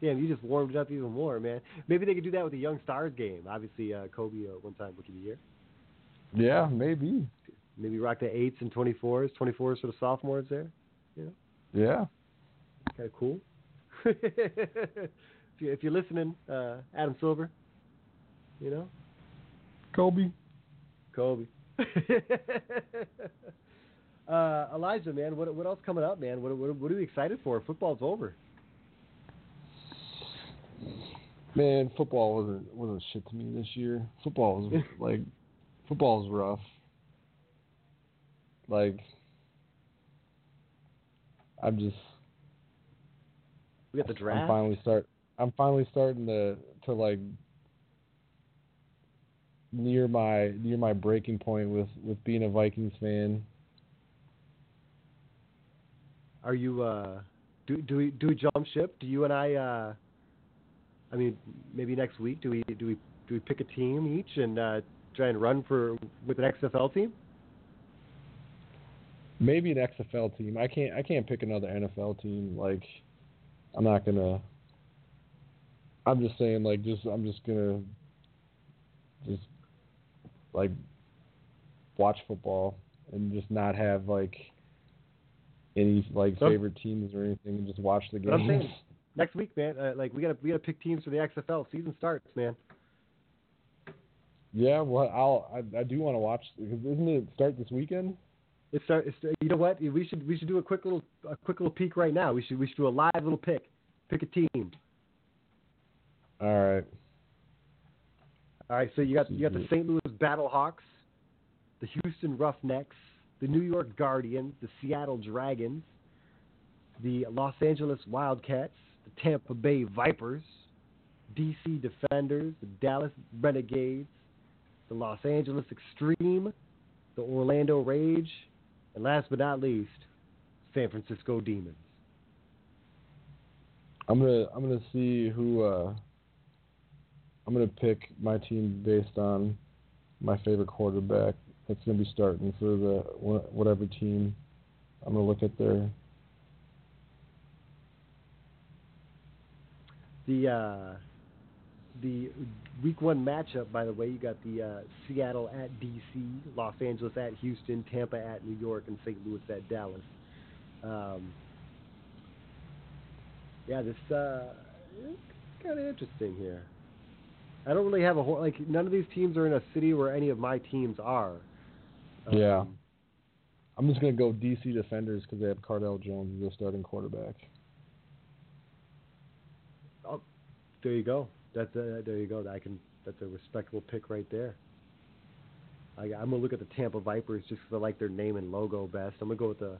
S9: damn, you just warmed it up even more, man. Maybe they could do that with the Young Stars game. Obviously, uh, Kobe uh, one time Rookie of the Year.
S10: yeah, maybe.
S9: Maybe rock the eights and twenty fours. Twenty fours for the sophomores there.
S10: Yeah.
S9: Kind of cool. [laughs] if, you, if you're listening, uh, Adam Silver, you know,
S10: Kobe.
S9: Kobe. [laughs] uh, Elijah, man, what what else coming up, man? What what, what are we excited for? Football's over.
S10: Man, football wasn't wasn't shit to me this year. Football was [laughs] like football was rough. Like I'm just
S9: We got the draft.
S10: I'm finally start I'm finally starting to to like near my near my breaking point with with being a Vikings fan.
S9: Are you uh, do do we do we jump ship? Do you and I? Uh, I mean, maybe next week. Do we do we do we pick a team each and uh, try and run for with an XFL team?
S10: Maybe an XFL team. I can't I can't pick another NFL team. Like I'm not gonna I'm just saying like just I'm just gonna just like watch football and just not have like any like favorite teams or anything, and just watch the games.
S9: Next week, man, uh, like we gotta we gotta pick teams for the XFL season starts, man.
S10: Yeah, well, I'll I, I do want to watch because isn't it start this weekend?
S9: It's start. It's, you know what? We should we should do a quick little a quick little peek right now. We should we should do a live little pick. Pick a team.
S10: All right.
S9: All right. So you got you got the St. Louis Battlehawks, the Houston Roughnecks, the New York Guardians, the Seattle Dragons, the Los Angeles Wildcats, the Tampa Bay Vipers, DC Defenders, the Dallas Renegades, the Los Angeles Extreme, the Orlando Rage, and last but not least, San Francisco Demons.
S10: I'm gonna I'm gonna see who uh I'm gonna pick my team based on my favorite quarterback that's gonna be starting for the whatever team. I'm gonna look at their
S9: The uh, the week one matchup, by the way, you got the uh, Seattle at DC, Los Angeles at Houston, Tampa at New York, and St. Louis at Dallas. Um, yeah, this uh, it's kind of interesting here. I don't really have a whole like none of these teams are in a city where any of my teams are.
S10: Yeah.
S9: Um,
S10: I'm just gonna go DC Defenders because they have Cardale Jones as their starting quarterback.
S9: There you go. That's a, there you go. I can. That's a respectable pick right there. I, I'm gonna look at the Tampa Vipers just 'cause I like their name and logo best. I'm gonna go with the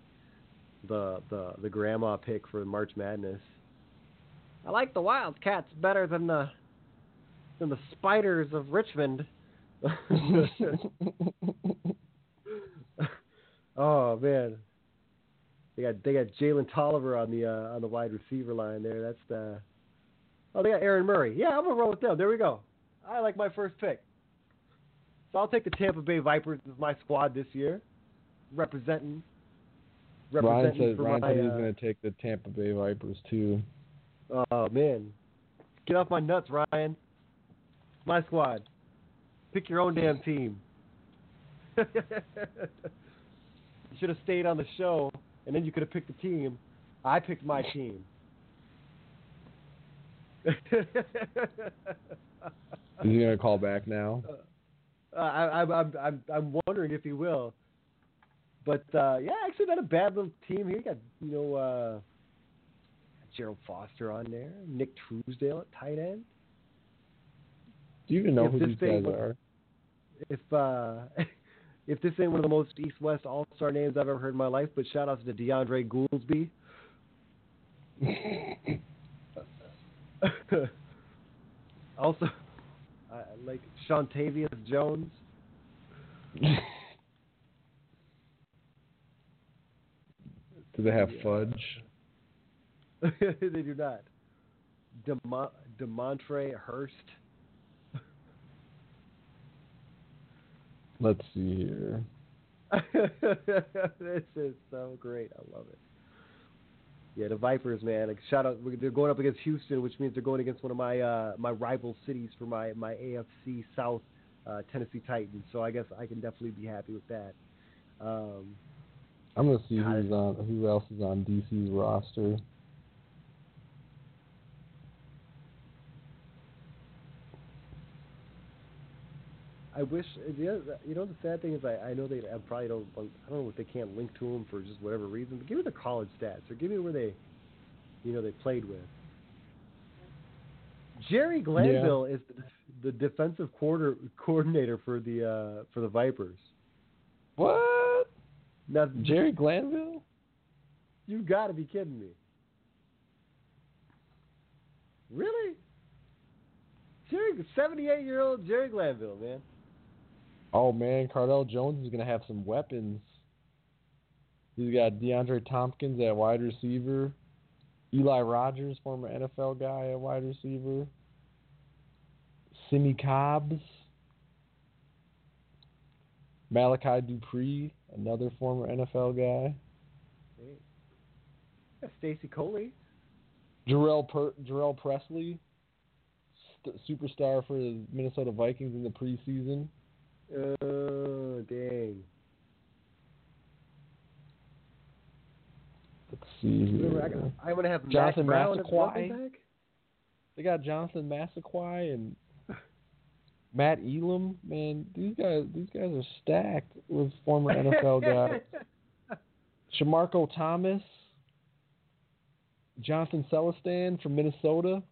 S9: the the the grandma pick for March Madness. I like the Wildcats better than the than the Spiders of Richmond. [laughs] oh man, they got they got Jalen Tolliver on the uh, on the wide receiver line there. That's the Oh, they got Aaron Murray. Yeah, I'm gonna roll with them. There we go. I like my first pick. So I'll take the Tampa Bay Vipers as my squad this year, representing.
S10: Ryan
S9: representing
S10: said
S9: for
S10: Ryan
S9: my,
S10: said he's
S9: uh,
S10: gonna take the Tampa Bay Vipers too.
S9: Oh man, get off my nuts, Ryan. My squad. Pick your own damn team. [laughs] you should have stayed on the show, and then you could have picked the team. I picked my team. [laughs]
S10: Is he gonna call back now?
S9: Uh, I, I'm, I'm, I'm, I'm wondering if he will. But uh, yeah, actually, not a bad little team here. You got you know uh, Gerald Foster on there, Nick Truesdell at tight end.
S10: Do you even know
S9: If
S10: who
S9: this
S10: these guys are?
S9: If uh, [laughs] if this ain't one of the most East-West All-Star names I've ever heard in my life, but shout outs to DeAndre Gouldsby. [laughs] [laughs] also, uh, like Shantavius Jones. [laughs]
S10: Do they have
S9: Yeah.
S10: fudge? [laughs]
S9: they do not. Demont- Demontre Hurst.
S10: Let's see here.
S9: this is so great. I love it. Yeah, the Vipers, man. Like shout out, they're going up against Houston, which means they're going against one of my uh, my rival cities for my my AFC South, uh, Tennessee Titans. So I guess I can definitely be happy with that. Um,
S10: I'm gonna see
S9: God.
S10: who's on who else is on DC's roster.
S9: I wish the other, you know the sad thing is I, I know they I probably don't I don't know if they can't link to them for just whatever reason. But give me the college stats or give me where they, you know, they played with. Jerry Glanville is the, the defensive quarter coordinator for the uh, for the Vipers.
S10: What?
S9: Now,
S10: Jerry Glanville?
S9: You've got to be kidding me. Really? Jerry, seventy-eight year old Jerry Glanville, man.
S10: Oh man, Cardale Jones is gonna have some weapons. He's got DeAndre Tompkins at wide receiver, Eli Rogers, former NFL guy at wide receiver, Simmie Cobbs, Malachi Dupre, another former NFL guy,
S9: Stacy Coley.
S10: Jarrell per- Jarrell Presley, st- superstar for the Minnesota Vikings in the preseason.
S9: Oh, dang. Let's see.
S10: Here.
S9: I, am gonna have
S10: Jonathan Massaquoi. They got Jonathan Massaquoi and [laughs] Matt Elam. Man, these guys these guys are stacked with former NFL guys. [laughs] Shamarko Thomas, Jonathan Celestin from Minnesota.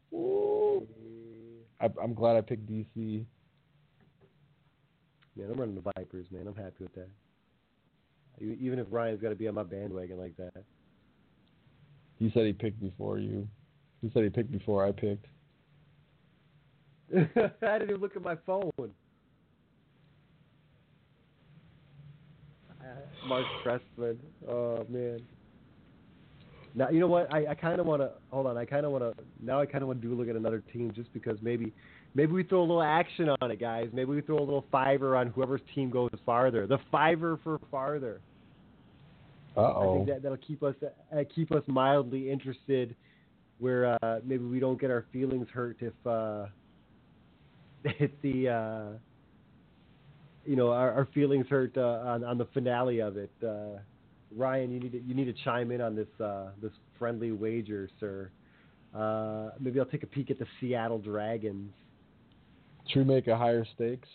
S10: I, am glad I picked DC.
S9: Man, I'm running the Vipers, man. I'm happy with that. Even if Ryan's got to be on my bandwagon like that.
S10: He said he picked before you. He said he picked before I picked. [laughs]
S9: I didn't even look at my phone. Uh, [laughs] Marc Trestman. Oh man. Now you know what? I, I kind of want to hold on. I kind of want to now. I kind of want to do a look at another team just because maybe maybe we throw a little action on it, guys. Maybe we throw a little fiver on whoever's team goes farther. The fiver for farther.
S10: Uh-oh.
S9: I think that that'll keep us uh, keep us mildly interested, where uh, maybe we don't get our feelings hurt if uh, [laughs] if the uh, you know our, our feelings hurt uh, on on the finale of it. Uh, Ryan, you need to, you need to chime in on this uh, this friendly wager, sir. Uh, maybe I'll take a peek at the Seattle Dragons.
S10: We make a higher stakes?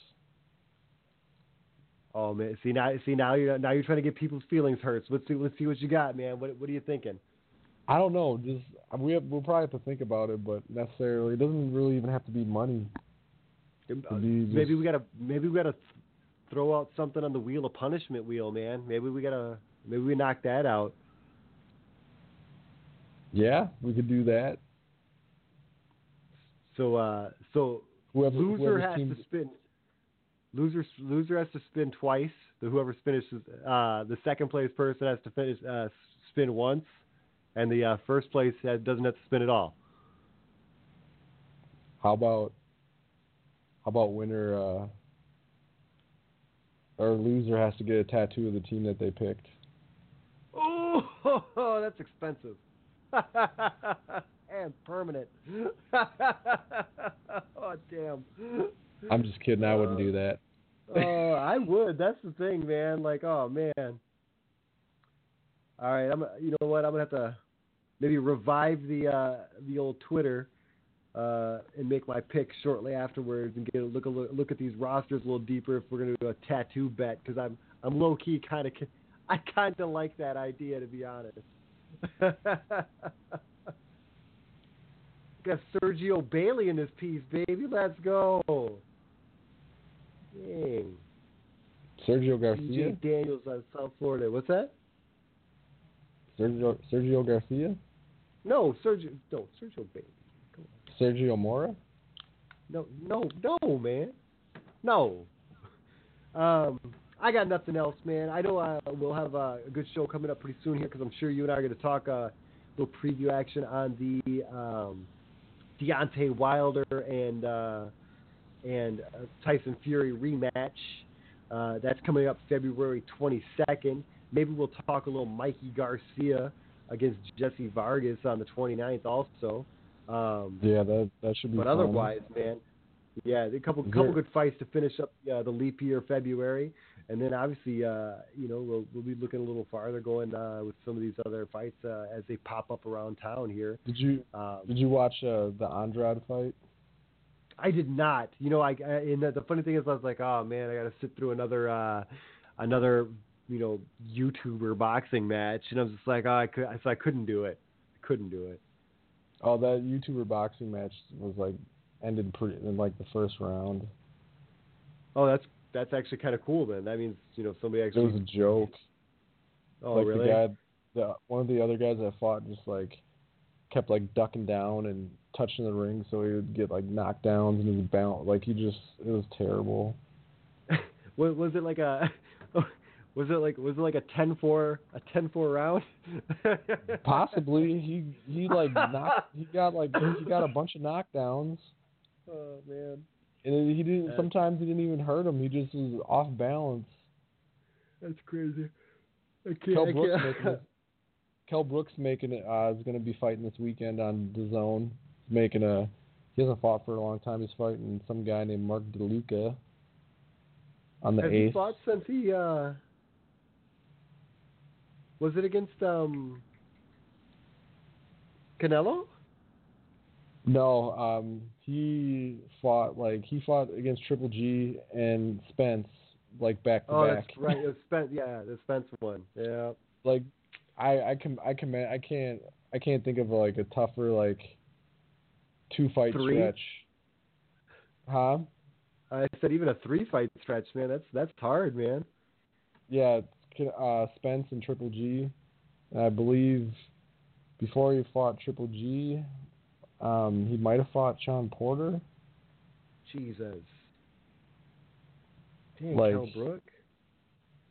S9: Oh man, see now see now you're now you're trying to get people's feelings hurt. So let's see let's see what you got, man. What what are you thinking?
S10: I don't know. Just we have, we'll probably have to think about it, but necessarily it doesn't really even have to be money. Just-
S9: Maybe we gotta maybe we gotta throw out something on the wheel of punishment wheel, man. Maybe we gotta maybe we knock that out.
S10: Yeah, we could do that.
S9: So uh so
S10: Whoever
S9: loser
S10: whoever's
S9: has
S10: team,
S9: to spin. Loser loser has to spin twice. The whoever finishes uh the second place person has to finish uh spin once, and the uh, first place has, doesn't have to spin at all.
S10: How about how about winner uh, or loser has to get a tattoo of the team that they picked?
S9: Oh, [laughs] that's expensive. [laughs] and permanent. [laughs] oh, damn.
S10: I'm just kidding. I wouldn't do that.
S9: Oh, [laughs] I would. That's the thing, man. Like, oh man. All right, I'm. You know what? I'm gonna have to maybe revive the uh, the old Twitter uh, and make my pick shortly afterwards and get a look a look, look at these rosters a little deeper if we're gonna do a tattoo bet because I'm I'm low key kind of [laughs] I kind of like that idea to be honest. Got Sergio Bailey in this piece, baby. Let's go. Dang.
S10: Sergio Garcia.
S9: DJ Daniels on South Florida. What's that?
S10: Sergio Sergio Garcia.
S9: No, Sergio. No, Sergio Bailey.
S10: Sergio Mora.
S9: No, no, no, man. No. Um, I got nothing else, man. I know uh, we'll have uh, a good show coming up pretty soon here because I'm sure you and I are going to talk uh, a little preview action on the um, Deontay Wilder and uh, and uh, Tyson Fury rematch. Uh, that's coming up February 22nd. Maybe we'll talk a little Mikey Garcia against Jessie Vargas on the 29th also. Um,
S10: Yeah, that that should be.
S9: but
S10: fun.
S9: otherwise, man, yeah, a couple couple good fights to finish up uh, the leap year February, and then obviously, uh, you know, we'll we'll be looking a little farther going uh, with some of these other fights uh, as they pop up around town here.
S10: Did you
S9: Um,
S10: did you watch uh, the Andrade fight?
S9: I did not. You know, I, I and the, the funny thing is, I was like, oh man, I got to sit through another uh, another you know YouTuber boxing match, and I was just like, oh, I could, so I couldn't do it. I couldn't do it.
S10: Oh, that YouTuber boxing match was like ended pretty in like the first round.
S9: Oh, that's that's actually kind of cool. Then that means you know somebody actually.
S10: It was a joke.
S9: oh,
S10: like
S9: really?
S10: the guy, the one of the other guys that fought just like kept like ducking down and touching the ring, so he would get like knockdowns and he would bounce. Like he just, it was terrible. [laughs]
S9: was, was it like a [laughs] was it like was it like a 10-4 a 10-4 round? [laughs]
S10: Possibly he he like knocked, he got like he got a bunch of knockdowns,
S9: oh man,
S10: and he didn't. Sometimes he didn't even hurt him. He just was off balance.
S9: that's crazy. I can't.
S10: Kel
S9: I
S10: Brooks
S9: can't.
S10: making it. [laughs] Kell Brooks making it. Uh, is going to be fighting this weekend on the Zone. Making a. He hasn't fought for a long time. He's fighting some guy named Mark DeLuca. On the
S9: Has he
S10: eighth.
S9: fought since he uh was it against um Canelo?
S10: No, um, he fought like he fought against Triple G and Spence like back to
S9: Oh,
S10: back.
S9: that's right. It was Spence. Yeah, the Spence one. Yeah.
S10: Like I I can I can I can't I can't think of like a tougher like two fight
S9: Three?
S10: stretch. Huh?
S9: I said even a three fight stretch, man. That's that's hard, man.
S10: Yeah, uh, Spence and Triple G. I believe before he fought Triple G, um, he might have fought Shawn Porter.
S9: Jesus. Dang,
S10: Like-
S9: Brook.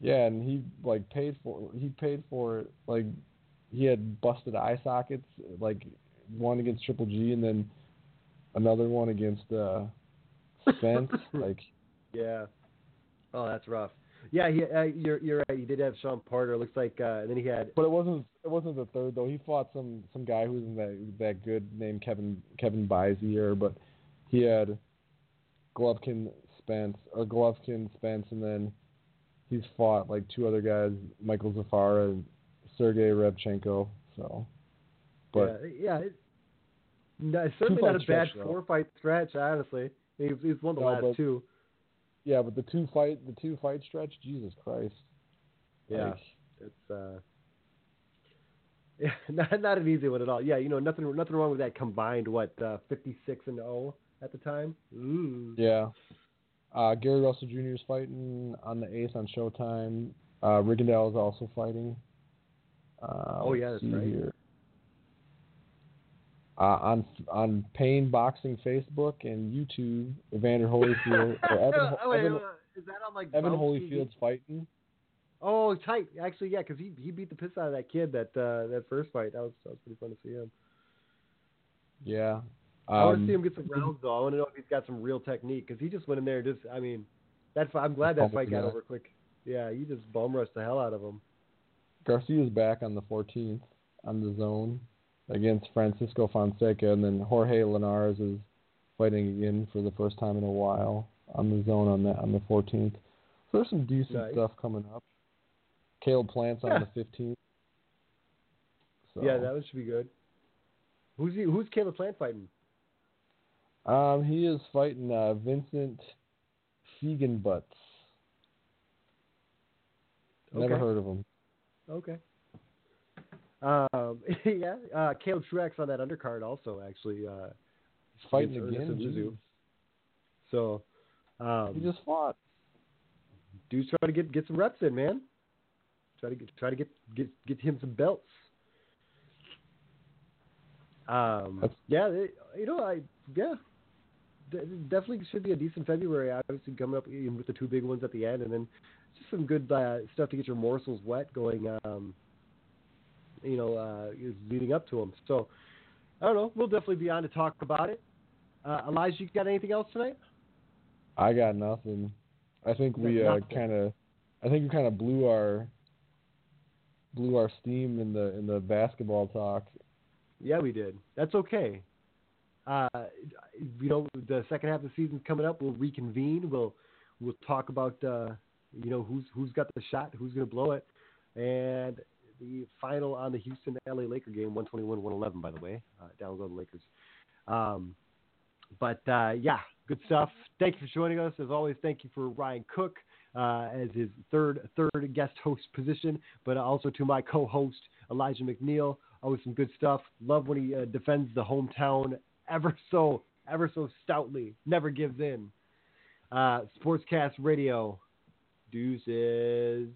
S10: Yeah, and he like paid for he paid for it. Like he had busted eye sockets, like one against Triple G, and then another one against uh, Spence. [laughs] like
S9: Yeah. Oh, that's rough. Yeah, he, uh, you're you're right. He did have Shawn Porter. Looks like, uh, and then he had.
S10: But it wasn't it wasn't the third though. He fought some some guy who wasn't that that good named Kevin Kevin Bizier, but he had Golovkin Spence or Golovkin Spence, and then he's fought like two other guys, Michael Zerafa and Sergey Rabchenko. So, but
S9: yeah, yeah. It, no, it's certainly not a bad four fight stretch. Honestly, he's he's won the
S10: No,
S9: last
S10: but-
S9: two.
S10: Yeah, but the two fight the two fight stretch, Jesus Christ.
S9: Yeah,
S10: Like,
S9: it's uh. [laughs] Yeah, not not an easy one at all. Yeah, you know nothing nothing wrong with that combined what uh, fifty six and zero at the time. Ooh.
S10: Yeah. Uh, Gary Russell Jr. is fighting on the Ace on Showtime. Uh, Rigondeaux is also fighting. Uh,
S9: Oh, yeah, that's right.
S10: Here. Uh, on on Pain Boxing Facebook and YouTube, Evander Holyfield. or [laughs] Evan,
S9: Oh, wait,
S10: Evan,
S9: is that on like
S10: Evan
S9: Bounce TV?
S10: Holyfield's fighting.
S9: Oh, tight. Actually, yeah, because he he beat the piss out of that kid that uh, that first fight. That was that was pretty fun to see him.
S10: Yeah.
S9: I want to
S10: Um,
S9: see him get some rounds though. I want to know if he's got some real technique because he just went in there. and Just I mean, that I'm glad that fight got over quick. Yeah, you just bum rushed the hell out of him.
S10: Garcia's back on the 14th on the zone against Francisco Fonseca, and then Jorge Linares is fighting again for the first time in a while on the zone on the on the 14th. So there's some decent
S9: Nice.
S10: stuff coming up. Caleb Plant's on the 15th. So,
S9: Yeah, that one should be good. Who's he, who's Caleb Plant fighting?
S10: um, he is fighting uh, Vincent Feigenbutz. Never
S9: Okay.
S10: heard of him.
S9: Okay. Um, [laughs] yeah, uh, Caleb Truax on that undercard also actually. Uh,
S10: He's fighting
S9: against
S10: again.
S9: Mizzou. So, um,
S10: He just fought.
S9: dude's trying to get get some reps in, man. Try to get try to get get get him some belts. Um,
S10: That's-
S9: yeah, they, you know, I yeah, de- definitely should be a decent February. Obviously, coming up with the two big ones at the end, and then just some good uh, stuff to get your morsels wet going. Um, you know, uh, leading up to them. So, I don't know. We'll definitely be on to talk about it. Uh, Elijah, you got anything else tonight?
S10: I got nothing. I think we uh, kind of, I think we kind of blew our, blew our steam in the in the basketball talk.
S9: Yeah, we did. That's okay. Uh, you know, the second half of the season's coming up. We'll reconvene. We'll we'll talk about uh, you know who's who's got the shot, who's going to blow it, and the final on the Houston LA Laker game, 121-111, by the way. Uh, down go the Lakers. Um, but uh, yeah, good stuff. Thank you for joining us. As always, thank you for Ryan Cook uh, as his third third guest host position, but also to my co-host Elijah McNeil. Always some good stuff. Love when he uh, defends the hometown ever [laughs] so ever so stoutly. Never gives in. Uh, Sportscast Radio. Deuces.